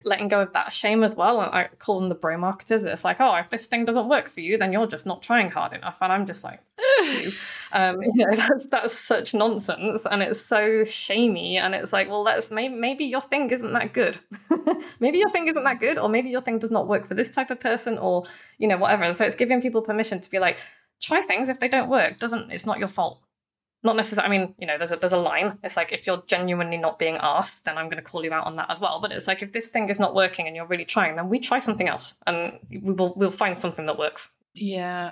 letting go of that shame as well. And I call them the bro marketers. It's like, oh, if this thing doesn't work for you, then you're just not trying hard enough. And I'm just like, um, you know, that's that's such nonsense, and it's so shamey. And it's like, well, that's maybe maybe your thing isn't that good. maybe your thing isn't that good, or maybe your thing does not work for this type of person, or you know, whatever. So it's giving people permission to be like, try things. If they don't work, doesn't it's not your fault not necessarily. I mean, you know, there's a there's a line. It's like if you're genuinely not being asked, then I'm going to call you out on that as well. But it's like if this thing is not working and you're really trying, then we try something else, and we will we'll find something that works. Yeah,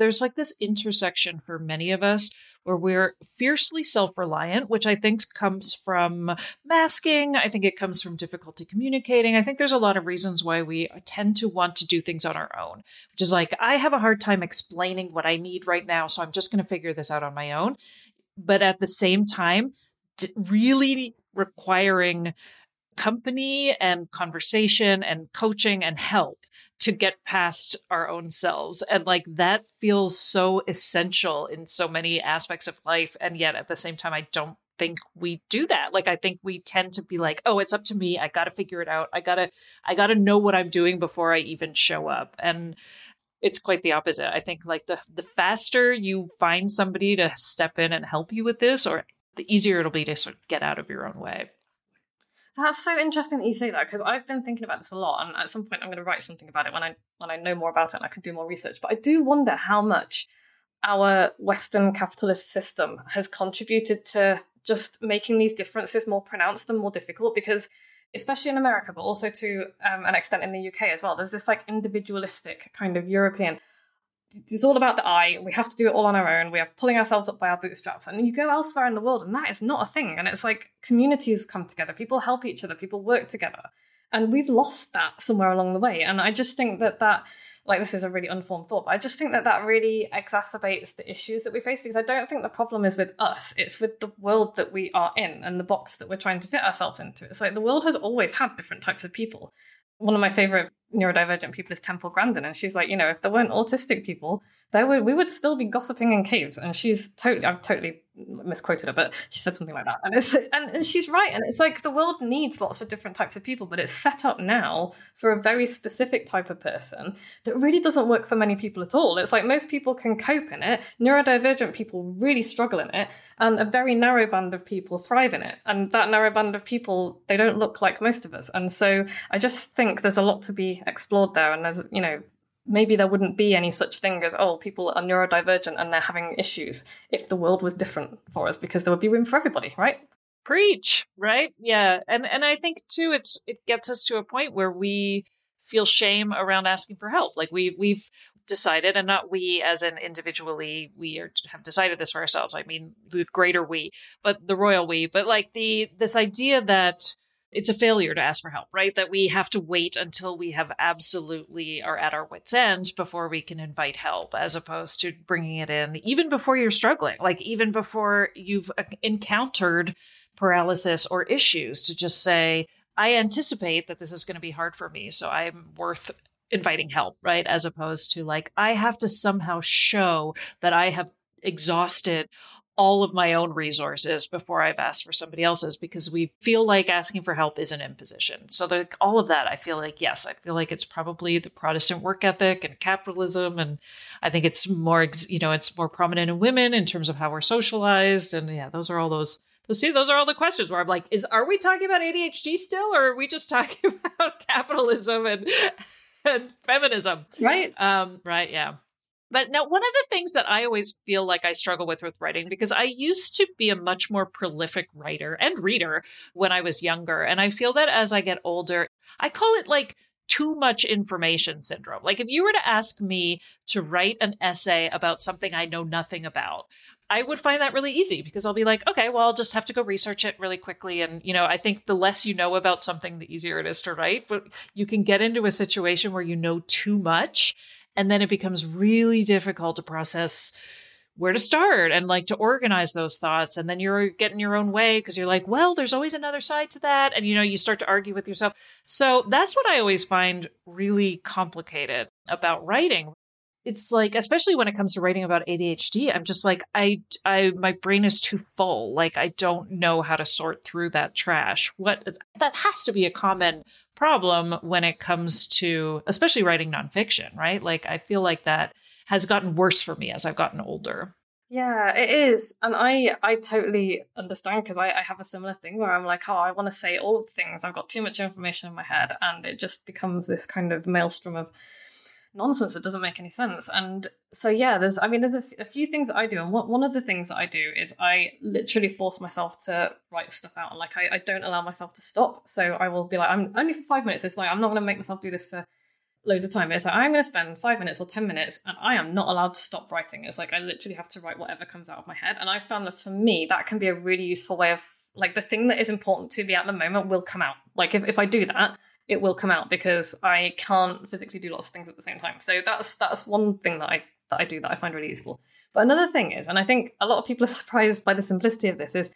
there's like this intersection for many of us where we're fiercely self reliant, which I think comes from masking. I think it comes from difficulty communicating. I think there's a lot of reasons why we tend to want to do things on our own, which is like, I have a hard time explaining what I need right now. So I'm just going to figure this out on my own. But at the same time, really requiring company and conversation and coaching and help to get past our own selves. And like that feels so essential in so many aspects of life. And yet at the same time, I don't think we do that. Like I think we tend to be like, oh, it's up to me. I gotta figure it out. I gotta I gotta know what I'm doing before I even show up. And it's quite the opposite. I think like the the faster you find somebody to step in and help you with this, or the easier it'll be to sort of get out of your own way. That's so interesting that you say that because I've been thinking about this a lot, and at some point I'm going to write something about it when I when I know more about it and I can do more research. But I do wonder how much our Western capitalist system has contributed to just making these differences more pronounced and more difficult because especially in America, but also to um, an extent in the UK as well. There's this like individualistic kind of European it's all about the I. We have to do it all on our own. We are pulling ourselves up by our bootstraps. And you go elsewhere in the world, and that is not a thing. And it's like communities come together, people help each other, people work together. And we've lost that somewhere along the way. And I just think that that, like, this is a really unformed thought, but I just think that that really exacerbates the issues that we face because I don't think the problem is with us. It's with the world that we are in and the box that we're trying to fit ourselves into. It's like the world has always had different types of people. One of my favorite neurodivergent people is Temple Grandin, and she's like, you know, if there weren't autistic people, there would we would still be gossiping in caves. And she's totally, I've totally misquoted her, but she said something like that, and it's and, and she's right. And it's like the world needs lots of different types of people, but it's set up now for a very specific type of person that really doesn't work for many people at all. It's like most people can cope in it, neurodivergent people really struggle in it, and a very narrow band of people thrive in it. And that narrow band of people, they don't look like most of us. And so I just think there's a lot to be explored there. And there's, you know, maybe there wouldn't be any such thing as, oh, people are neurodivergent and they're having issues if the world was different for us because there would be room for everybody, right? Preach, right? Yeah. And and I think too it's it gets us to a point where we feel shame around asking for help. Like we we've decided and not we as in individually we are, have decided this for ourselves. I mean the greater we, but the royal we, but like the this idea that it's a failure to ask for help, right? That we have to wait until we have absolutely are at our wits' end before we can invite help, as opposed to bringing it in even before you're struggling, like even before you've encountered paralysis or issues, to just say, I anticipate that this is going to be hard for me, so I'm worth inviting help, right? As opposed to like, I have to somehow show that I have exhausted all of my own resources before I've asked for somebody else's because we feel like asking for help is an imposition. So the, all of that, I feel like yes, I feel like it's probably the Protestant work ethic and capitalism, and I think it's more you know it's more prominent in women in terms of how we're socialized, and yeah, those are all those. So see, those are all the questions where I'm like, is are we talking about ADHD still, or are we just talking about capitalism and and feminism? Right. Um. Right. Yeah. But now, one of the things that I always feel like I struggle with with writing, because I used to be a much more prolific writer and reader when I was younger. And I feel that as I get older, I call it like too much information syndrome. Like if you were to ask me to write an essay about something I know nothing about, I would find that really easy because I'll be like, okay, well, I'll just have to go research it really quickly. And, you know, I think the less you know about something, the easier it is to write. But you can get into a situation where you know too much and then it becomes really difficult to process where to start and like to organize those thoughts. And then you're getting your own way because you're like, well, there's always another side to that. And, you know, you start to argue with yourself. So that's what I always find really complicated about writing it's like especially when it comes to writing about ADHD I'm just like I I my brain is too full like I don't know how to sort through that trash what that has to be a common problem when it comes to especially writing nonfiction, right? Like I feel like that has gotten worse for me as I've gotten older. Yeah, it is. And I I totally understand because I, I have a similar thing where I'm like, oh, I want to say all of the things. I've got too much information in my head and it just becomes this kind of maelstrom of nonsense It doesn't make any sense. And so, yeah, there's, I mean, there's a, f- a few things that I do. And one, of the things that I do is I literally force myself to write stuff out. Like, I, I don't allow myself to stop. So I will be like, I'm only for five minutes. It's like, I'm not going to make myself do this for loads of time. It's like, I'm going to spend five minutes or 10 minutes and I am not allowed to stop writing. It's like, I literally have to write whatever comes out of my head. And I found that for me, that can be a really useful way of, like, the thing that is important to me at the moment will come out. Like, if, if I do that, it will come out because I can't physically do lots of things at the same time. So that's that's one thing that I that I do that I find really useful. But another thing is, and I think a lot of people are surprised by the simplicity of this, is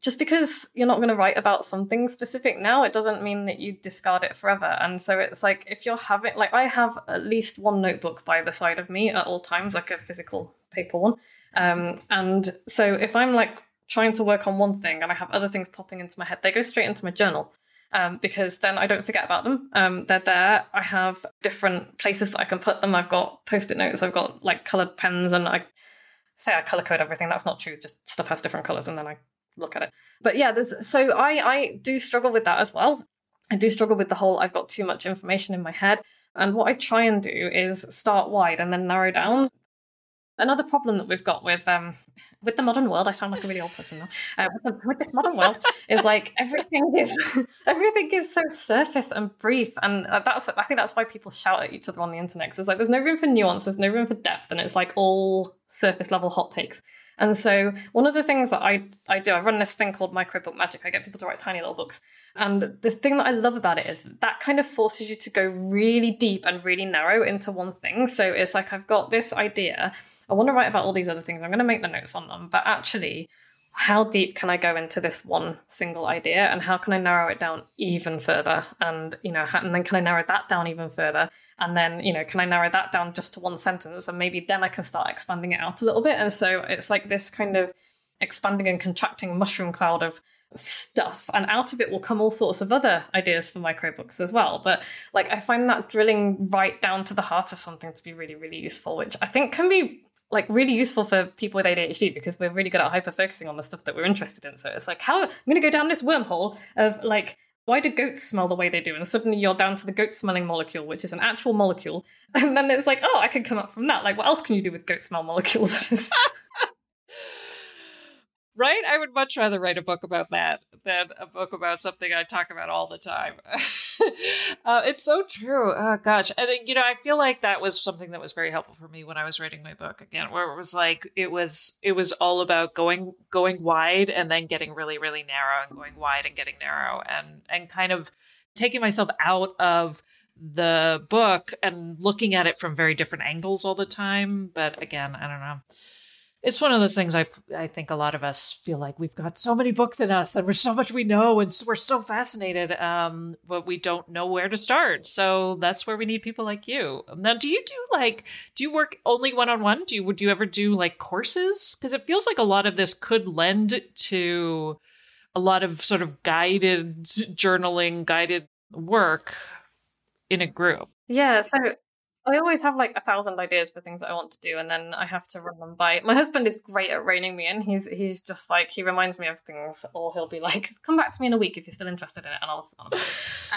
just because you're not going to write about something specific now, it doesn't mean that you discard it forever. And so it's like if you're having, like, I have at least one notebook by the side of me at all times, like a physical paper one. Um, and so if I'm like trying to work on one thing and I have other things popping into my head, they go straight into my journal um, because then I don't forget about them. Um, they're there. I have different places that I can put them. I've got post-it notes. I've got like colored pens, and I say I color code everything. That's not true. Just stuff has different colors, and then I look at it. But yeah, there's so I I do struggle with that as well. I do struggle with the whole I've got too much information in my head. And what I try and do is start wide and then narrow down another problem that we've got with um with the modern world, I sound like a really old person now. Uh, with, with, this modern world, is like everything is everything is so surface and brief, and uh, that's I think that's why people shout at each other on the internet. Because it's like there's no room for nuance, there's no room for depth, and it's like all surface level hot takes. And so one of the things that I, I do, I run this thing called Microbook Magic. I get people to write tiny little books. And the thing that I love about it is that kind of forces you to go really deep and really narrow into one thing. So it's like I've got this idea I want to write about all these other things. I'm going to make the notes on them. But actually, how deep can I go into this one single idea and how can I narrow it down even further? And, you know, and then can I narrow that down even further? And then, you know, can I narrow that down just to one sentence? And maybe then I can start expanding it out a little bit. And so it's like this kind of expanding and contracting mushroom cloud of stuff and out of it will come all sorts of other ideas for microbooks as well but like i find that drilling right down to the heart of something to be really really useful which i think can be like really useful for people with ADHD because we're really good at hyper focusing on the stuff that we're interested in. So it's like, how I'm going to go down this wormhole of like, why do goats smell the way they do? And suddenly you're down to the goat smelling molecule, which is an actual molecule. And then it's like, oh, I can come up from that. Like, what else can you do with goat smell molecules? Right? I would much rather write a book about that than a book about something I talk about all the time. uh, it's so true. Oh, gosh. And, uh, you know, I feel like that was something that was very helpful for me when I was writing my book again, where it was like, it was, it was all about going, going wide and then getting really, really narrow and going wide and getting narrow and, and kind of taking myself out of the book and looking at it from very different angles all the time. But again, I don't know it's one of those things I I think a lot of us feel like we've got so many books in us and we're so much we know and we're so fascinated, um, but we don't know where to start. So that's where we need people like you. Now, do you do like do you work only one on one? Do you would you ever do like courses? Because it feels like a lot of this could lend to a lot of sort of guided journaling, guided work in a group. Yeah, so I always have like a thousand ideas for things that I want to do, and then I have to run them by. My husband is great at reining me in. He's he's just like he reminds me of things, or he'll be like, "Come back to me in a week if you're still interested in it," and I'll.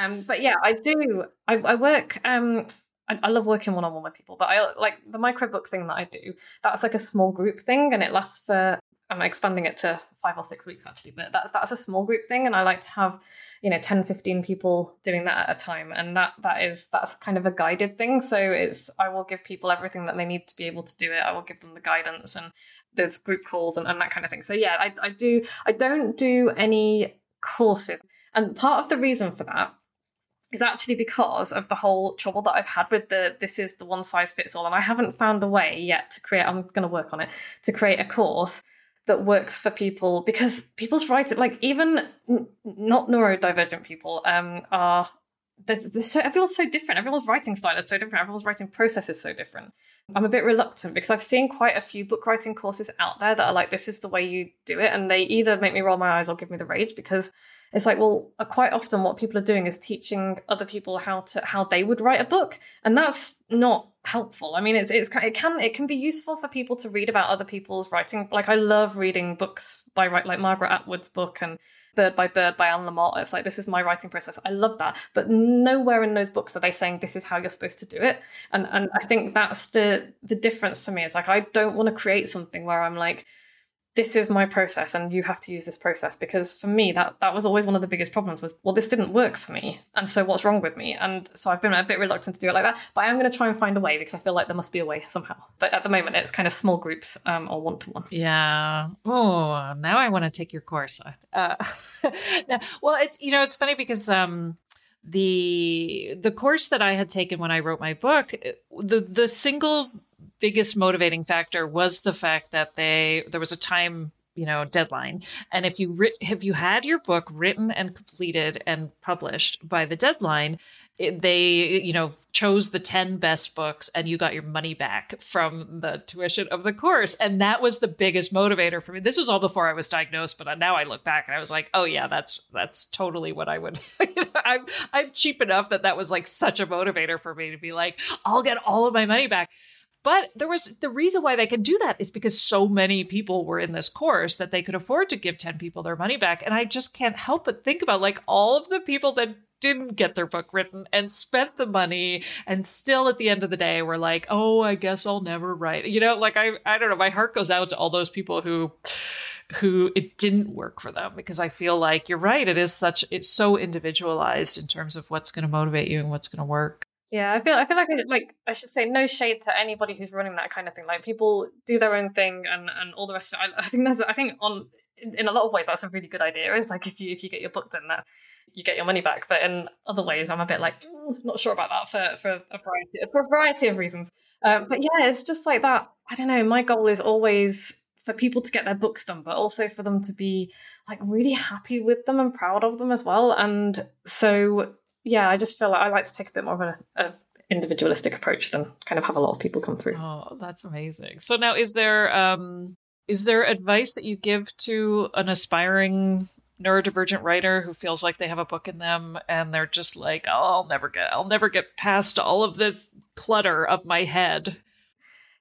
um, but yeah, I do. I, I work. Um, I, I love working one on one with people, but I like the microbook thing that I do. That's like a small group thing, and it lasts for I'm expanding it to five or six weeks actually, but that's that's a small group thing, and I like to have you know 10, 15 people doing that at a time, and that that is that's kind of a guided thing. So it's I will give people everything that they need to be able to do it. I will give them the guidance and there's group calls and, and that kind of thing. So yeah, I, I do I don't do any courses, and part of the reason for that is actually because of the whole trouble that I've had with the this is the one size fits all, and I haven't found a way yet to create. I'm going to work on it to create a course that works for people because people's writing, like even n- not neurodivergent people, um, are there's, there's so everyone's so different. Everyone's writing style is so different. Everyone's writing process is so different. I'm a bit reluctant because I've seen quite a few book writing courses out there that are like, this is the way you do it, and they either make me roll my eyes or give me the rage because it's like well quite often what people are doing is teaching other people how to how they would write a book and that's not helpful. I mean it's, it's it can it can be useful for people to read about other people's writing. Like i love reading books by right like margaret atwood's book and bird by bird by anne lamott it's like this is my writing process. I love that. But nowhere in those books are they saying this is how you're supposed to do it. And and i think that's the the difference for me. It's like i don't want to create something where i'm like this is my process and you have to use this process because for me that that was always one of the biggest problems was well this didn't work for me. And so what's wrong with me? And so i've been a bit reluctant to do it like that but i am going to try and find a way because i feel like there must be a way somehow. But at the moment it's kind of small groups um, or one-to-one. Yeah. Oh now i want to take your course. Uh, now, well it's you know it's funny because um the the course that I had taken when I wrote my book, the the single biggest motivating factor was the fact that they there was a time you know deadline. And if you ri- if you had your book written and completed and published by the deadline it, they you know chose the 10 best books and you got your money back from the tuition of the course. And that was the biggest motivator for me. This was all before i was diagnosed but now i look back and i was like oh yeah that's that's totally what i would i'm i'm cheap enough that that was like such a motivator for me to be like i'll get all of my money back but there was the reason why they could do that is because so many people were in this course that they could afford to give 10 people their money back. And I just can't help but think about like all of the people that didn't get their book written and spent the money and still at the end of the day were like, "Oh, I guess I'll never write." You know, like I I don't know, my heart goes out to all those people who who it didn't work for them because I feel like you're right, it is such it's so individualized in terms of what's going to motivate you and what's going to work. Yeah, I feel I feel like I like I should say no shade to anybody who's running that kind of thing. Like people do their own thing and and all the rest. Of it. I, I think that's I think on in, in, a lot of ways that's a really good idea. Is like if you if you get your book done that you get your money back. But in other ways, I'm a bit like not sure about that for for a variety for a variety of reasons. Um, but yeah, it's just like that. I don't know. My goal is always for people to get their books done, but also for them to be like really happy with them and proud of them as well. And so yeah, I just feel like I like to take a bit more of a, a individualistic approach than kind of have a lot of people come through. Oh, that's amazing. So now is there um is there advice that you give to an aspiring neurodivergent writer who feels like they have a book in them and they're just like, oh, I'll never get I'll never get past all of the clutter of my head.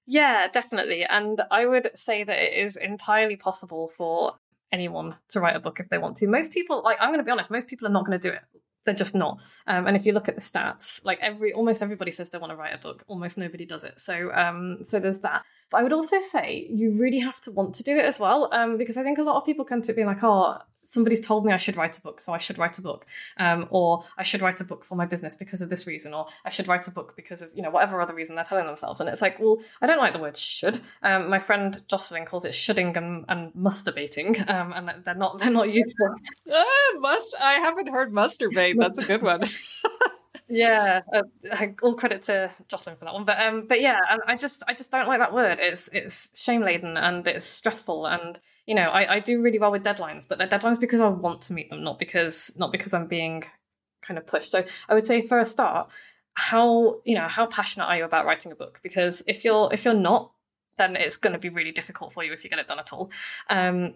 Yeah, definitely. And I would say that it is entirely possible for anyone to write a book if they want to. Most people, like I'm going to be honest, most people are not going to do it they're just not. Um, and if you look at the stats, like every almost everybody says they want to write a book, almost nobody does it. So um, so there's that. But I would also say you really have to want to do it as well, um, because I think a lot of people come to it being like, oh, somebody's told me I should write a book, so I should write a book, um, or I should write a book for my business because of this reason, or I should write a book because of you know whatever other reason they're telling themselves. And it's like, well, I don't like the word should. Um, my friend Jocelyn calls it shoulding and, and must-erbating, um, and they're not they're not useful. Uh, must I haven't heard must-erbate. That's a good one. yeah, uh, all credit to Jocelyn for that one. But um, but yeah, I just I just don't like that word. It's it's shame laden and it's stressful and you know I, I do really well with deadlines, but they're deadlines because I want to meet them, not because not because I'm being kind of pushed. So I would say for a start, how you know how passionate are you about writing a book? Because if you're if you're not, then it's going to be really difficult for you if you get it done at all. Um,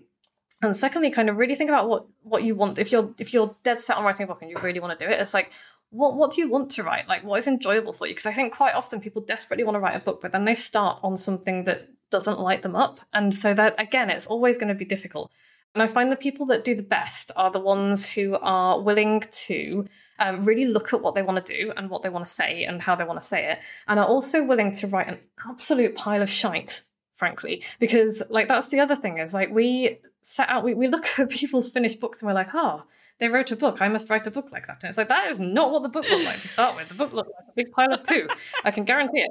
and secondly, kind of really think about what what you want. If you're if you're dead set on writing a book and you really want to do it, it's like what what do you want to write? Like what is enjoyable for you? Because I think quite often people desperately want to write a book, but then they start on something that doesn't light them up, and so that again, it's always going to be difficult. And I find the people that do the best are the ones who are willing to um, really look at what they want to do and what they want to say and how they want to say it, and are also willing to write an absolute pile of shite frankly because like that's the other thing is like we set out we, we look at people's finished books and we're like oh they wrote a book. I must write a book like that. And it's like that is not what the book looked like to start with. The book looked like a big pile of poo. I can guarantee it.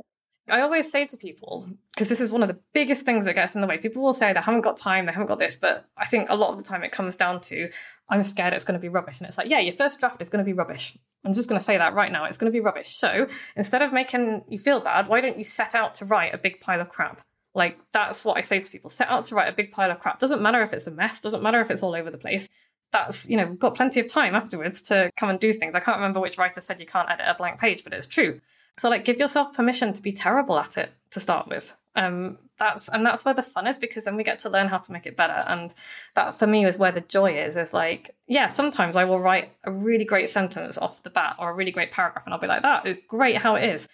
I always say to people because this is one of the biggest things that gets in the way people will say they haven't got time they haven't got this but i think a lot of the time it comes down to i'm scared it's going to be rubbish. And it's like yeah your first draft is going to be rubbish. I'm just going to say that right now. It's going to be rubbish. So instead of making you feel bad why don't you set out to write a big pile of crap like that's what I say to people. Set out to write a big pile of crap. Doesn't matter if it's a mess, doesn't matter if it's all over the place. That's, you know, we've got plenty of time afterwards to come and do things. I can't remember which writer said you can't edit a blank page, but it's true. So like give yourself permission to be terrible at it to start with. Um that's and that's where the fun is because then we get to learn how to make it better. And that for me is where the joy is, is like, yeah, sometimes I will write a really great sentence off the bat or a really great paragraph and I'll be like, that is great how it is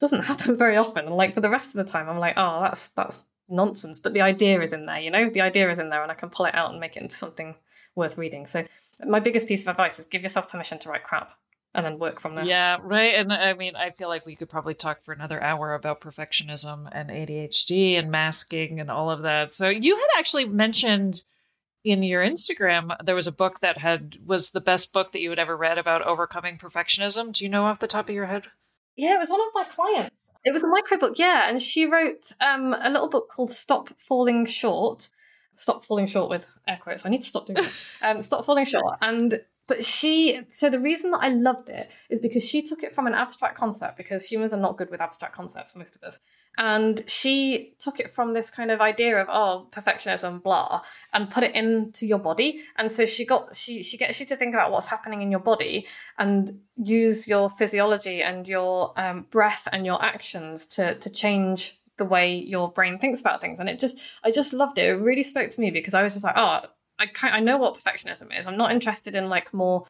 doesn't happen very often. And like for the rest of the time, I'm like, oh, that's that's nonsense. But the idea is in there, you know, the idea is in there, and I can pull it out and make it into something worth reading. So my biggest piece of advice is give yourself permission to write crap and then work from there. Yeah, right. And I mean, I feel like we could probably talk for another hour about perfectionism and ADHD and masking and all of that. So you had actually mentioned in your Instagram there was a book that had was the best book that you had ever read about overcoming perfectionism. Do you know off the top of your head? Yeah, it was one of my clients. It was a micro book, yeah, and she wrote um, a little book called "Stop Falling Short." Stop falling short with air quotes. I need to stop doing that. Um, stop falling short, and but she so the reason that i loved it is because she took it from an abstract concept because humans are not good with abstract concepts most of us. And she took it from this kind of idea of oh perfectionism blah and put it into your body. And so she got she she gets you to think about what's happening in your body and use your physiology and your um, breath and your actions to to change the way your brain thinks about things. And it just i just loved it. It really spoke to me because i was just like oh I I know what perfectionism is. I'm not interested in like more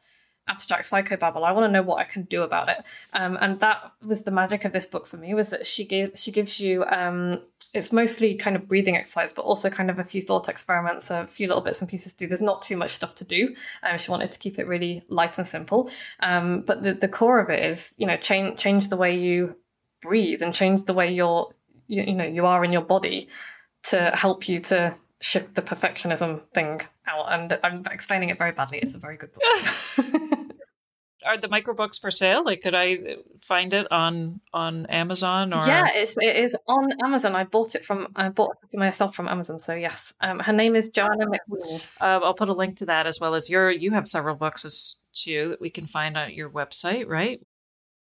abstract psychobabble. I want to know what I can do about it. Um, and that was the magic of this book for me was that she gave she gives you um, it's mostly kind of breathing exercise, but also kind of a few thought experiments, a few little bits and pieces to do. There's not too much stuff to do. Um, she wanted to keep it really light and simple. Um, but the, the core of it is, you know, change change the way you breathe and change the way you're you, you know you are in your body to help you to shift the perfectionism thing out. And I'm explaining it very badly. It's a very good book. Are the microbooks for sale? Like, could I find it on on Amazon or? Yeah, it's it is on Amazon. I bought it from I bought it myself from Amazon. So yes, um, her name is Johanna McWeeney. Uh, I'll put a link to that as well as your. You have several books as too that we can find on your website, right?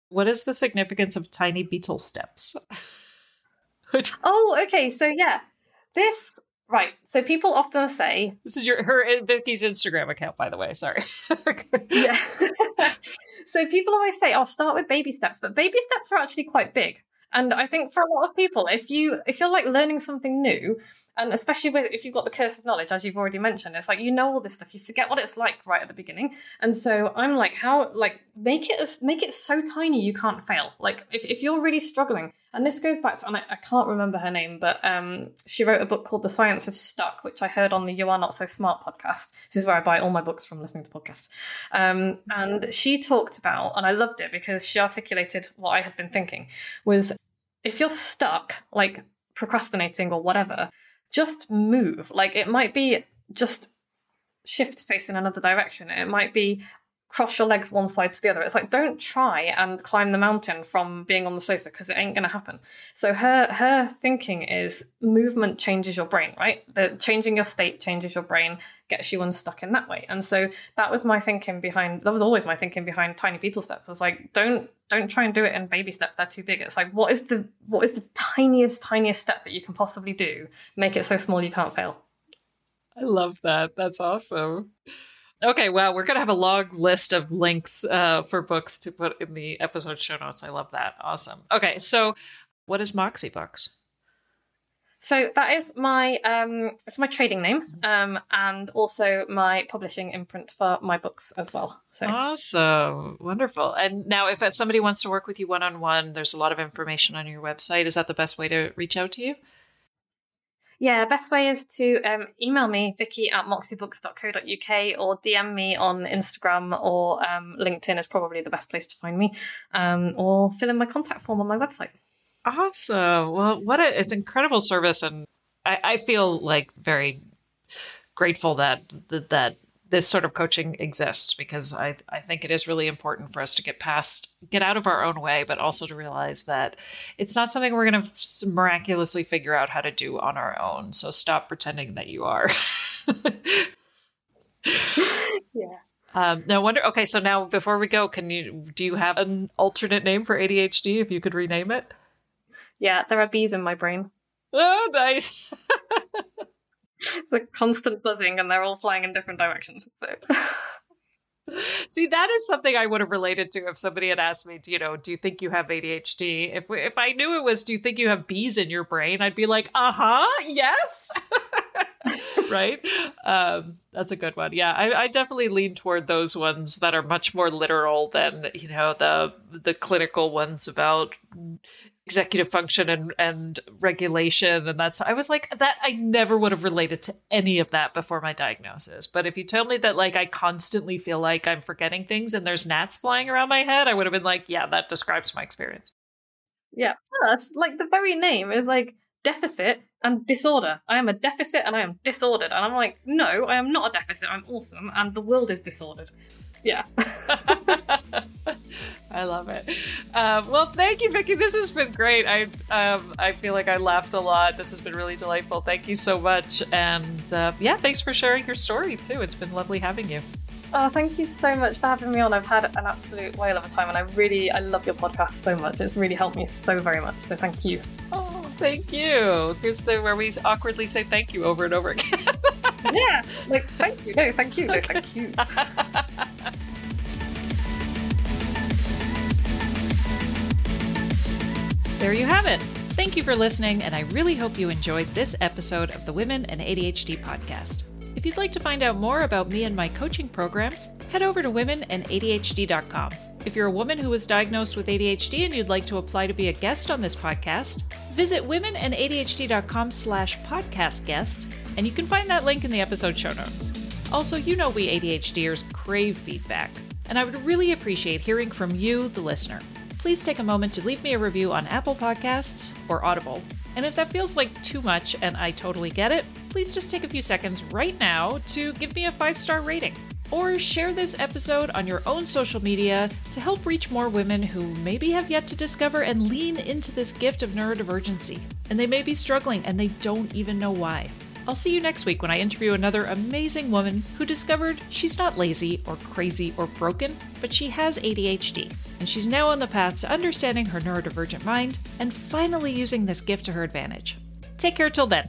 What is the significance of tiny beetle steps? oh, okay. So yeah, this Right. So people often say this is your her Vicky's Instagram account, by the way. Sorry. yeah. so people always say, "I'll start with baby steps," but baby steps are actually quite big. And I think for a lot of people, if you if you're like learning something new, and especially with if you've got the curse of knowledge as you've already mentioned it's like you know all this stuff you forget what it's like right at the beginning. And so i'm like how like make it make it so tiny you can't fail. Like if, if you're really struggling and this goes back to and I, I can't remember her name but um she wrote a book called the science of stuck which i heard on the you are not so smart podcast. This is where i buy all my books from listening to podcasts. Um and she talked about and i loved it because she articulated what i had been thinking was if you're stuck like procrastinating or whatever, just move. Like it might be just shift face in another direction. It might be cross your legs one side to the other. It's like don't try and climb the mountain from being on the sofa because it ain't going to happen. So her her thinking is movement changes your brain, right? The changing your state changes your brain, gets you unstuck in that way. And so that was my thinking behind that was always my thinking behind tiny beetle steps. I was like don't don't try and do it in baby steps. They're too big. It's like what is the what is the tiniest tiniest step that you can possibly do? Make it so small you can't fail. I love that. That's awesome. Okay, well, we're going to have a long list of links uh, for books to put in the episode show notes. I love that. Awesome. Okay, so what is Moxie Books? So that is my um, it's my trading name, um, and also my publishing imprint for my books as well. So awesome, wonderful. And now, if somebody wants to work with you one on one, there's a lot of information on your website. Is that the best way to reach out to you? Yeah, best way is to um, email me, vicky at moxiebooks.co.uk, or DM me on Instagram or um, LinkedIn is probably the best place to find me, um, or fill in my contact form on my website. Awesome. Well, what a, it's incredible service. And I, I feel like very grateful that, that, that this sort of coaching exists because I, I think it is really important for us to get past, get out of our own way, but also to realize that it's not something we're going to miraculously figure out how to do on our own. So stop pretending that you are. yeah. Um, now, wonder. Okay, so now before we go, can you do you have an alternate name for ADHD? If you could rename it. Yeah, there are bees in my brain. Oh, nice. it's a constant buzzing and they're all flying in different directions. So See, that is something I would have related to if somebody had asked me, you know, do you think you have ADHD? If if I knew it was, do you think you have bees in your brain? I'd be like, uh huh, yes, right. Um, that's a good one. Yeah, I, I, definitely lean toward those ones that are much more literal than you know the the clinical ones about executive function and and regulation and that's i was like that i never would have related to any of that before my diagnosis. But if you tell me that like i constantly feel like i'm forgetting things and there's gnats flying around my head i would have been like yeah that describes my experience. Yeah. That's like the very name is like deficit and disorder. I am a deficit and i am disordered. And i'm like no i am not a deficit. I'm awesome and the world is disordered yeah. I love it. Um, well, thank you, Vicky. This has been great. I um, I feel like I laughed a lot. This has been really delightful. Thank you so much. And uh, yeah, thanks for sharing your story too. It's been lovely having you. Oh, thank you so much for having me on. I've had an absolute whale of a time, and I really I love your podcast so much. It's really helped me so very much. So thank you. Oh, thank you. Here's the where we awkwardly say thank you over and over again. yeah, like thank you. No, thank you. No, thank you. There you have it. Thank you for listening, and I really hope you enjoyed this episode of the Women and ADHD podcast. If you'd like to find out more about me and my coaching programs, head over to womenandadhd.com. If you're a woman who was diagnosed with ADHD and you'd like to apply to be a guest on this podcast, visit womenandadhd.com slash podcast guest, and you can find that link in the episode show notes. Also, you know we ADHDers crave feedback, and I would really appreciate hearing from you, the listener please take a moment to leave me a review on Apple Podcasts or Audible. And if that feels like too much and I totally get it, please just take a few seconds right now to give me a five star rating. Or share this episode on your own social media to help reach more women who maybe have yet to discover and lean into this gift of neurodivergency. And they may be struggling and they don't even know why. I'll see you next week when I interview another amazing woman who discovered she's not lazy or crazy or broken, but she has ADHD. And she's now on the path to understanding her neurodivergent mind and finally using this gift to her advantage. Take care till then.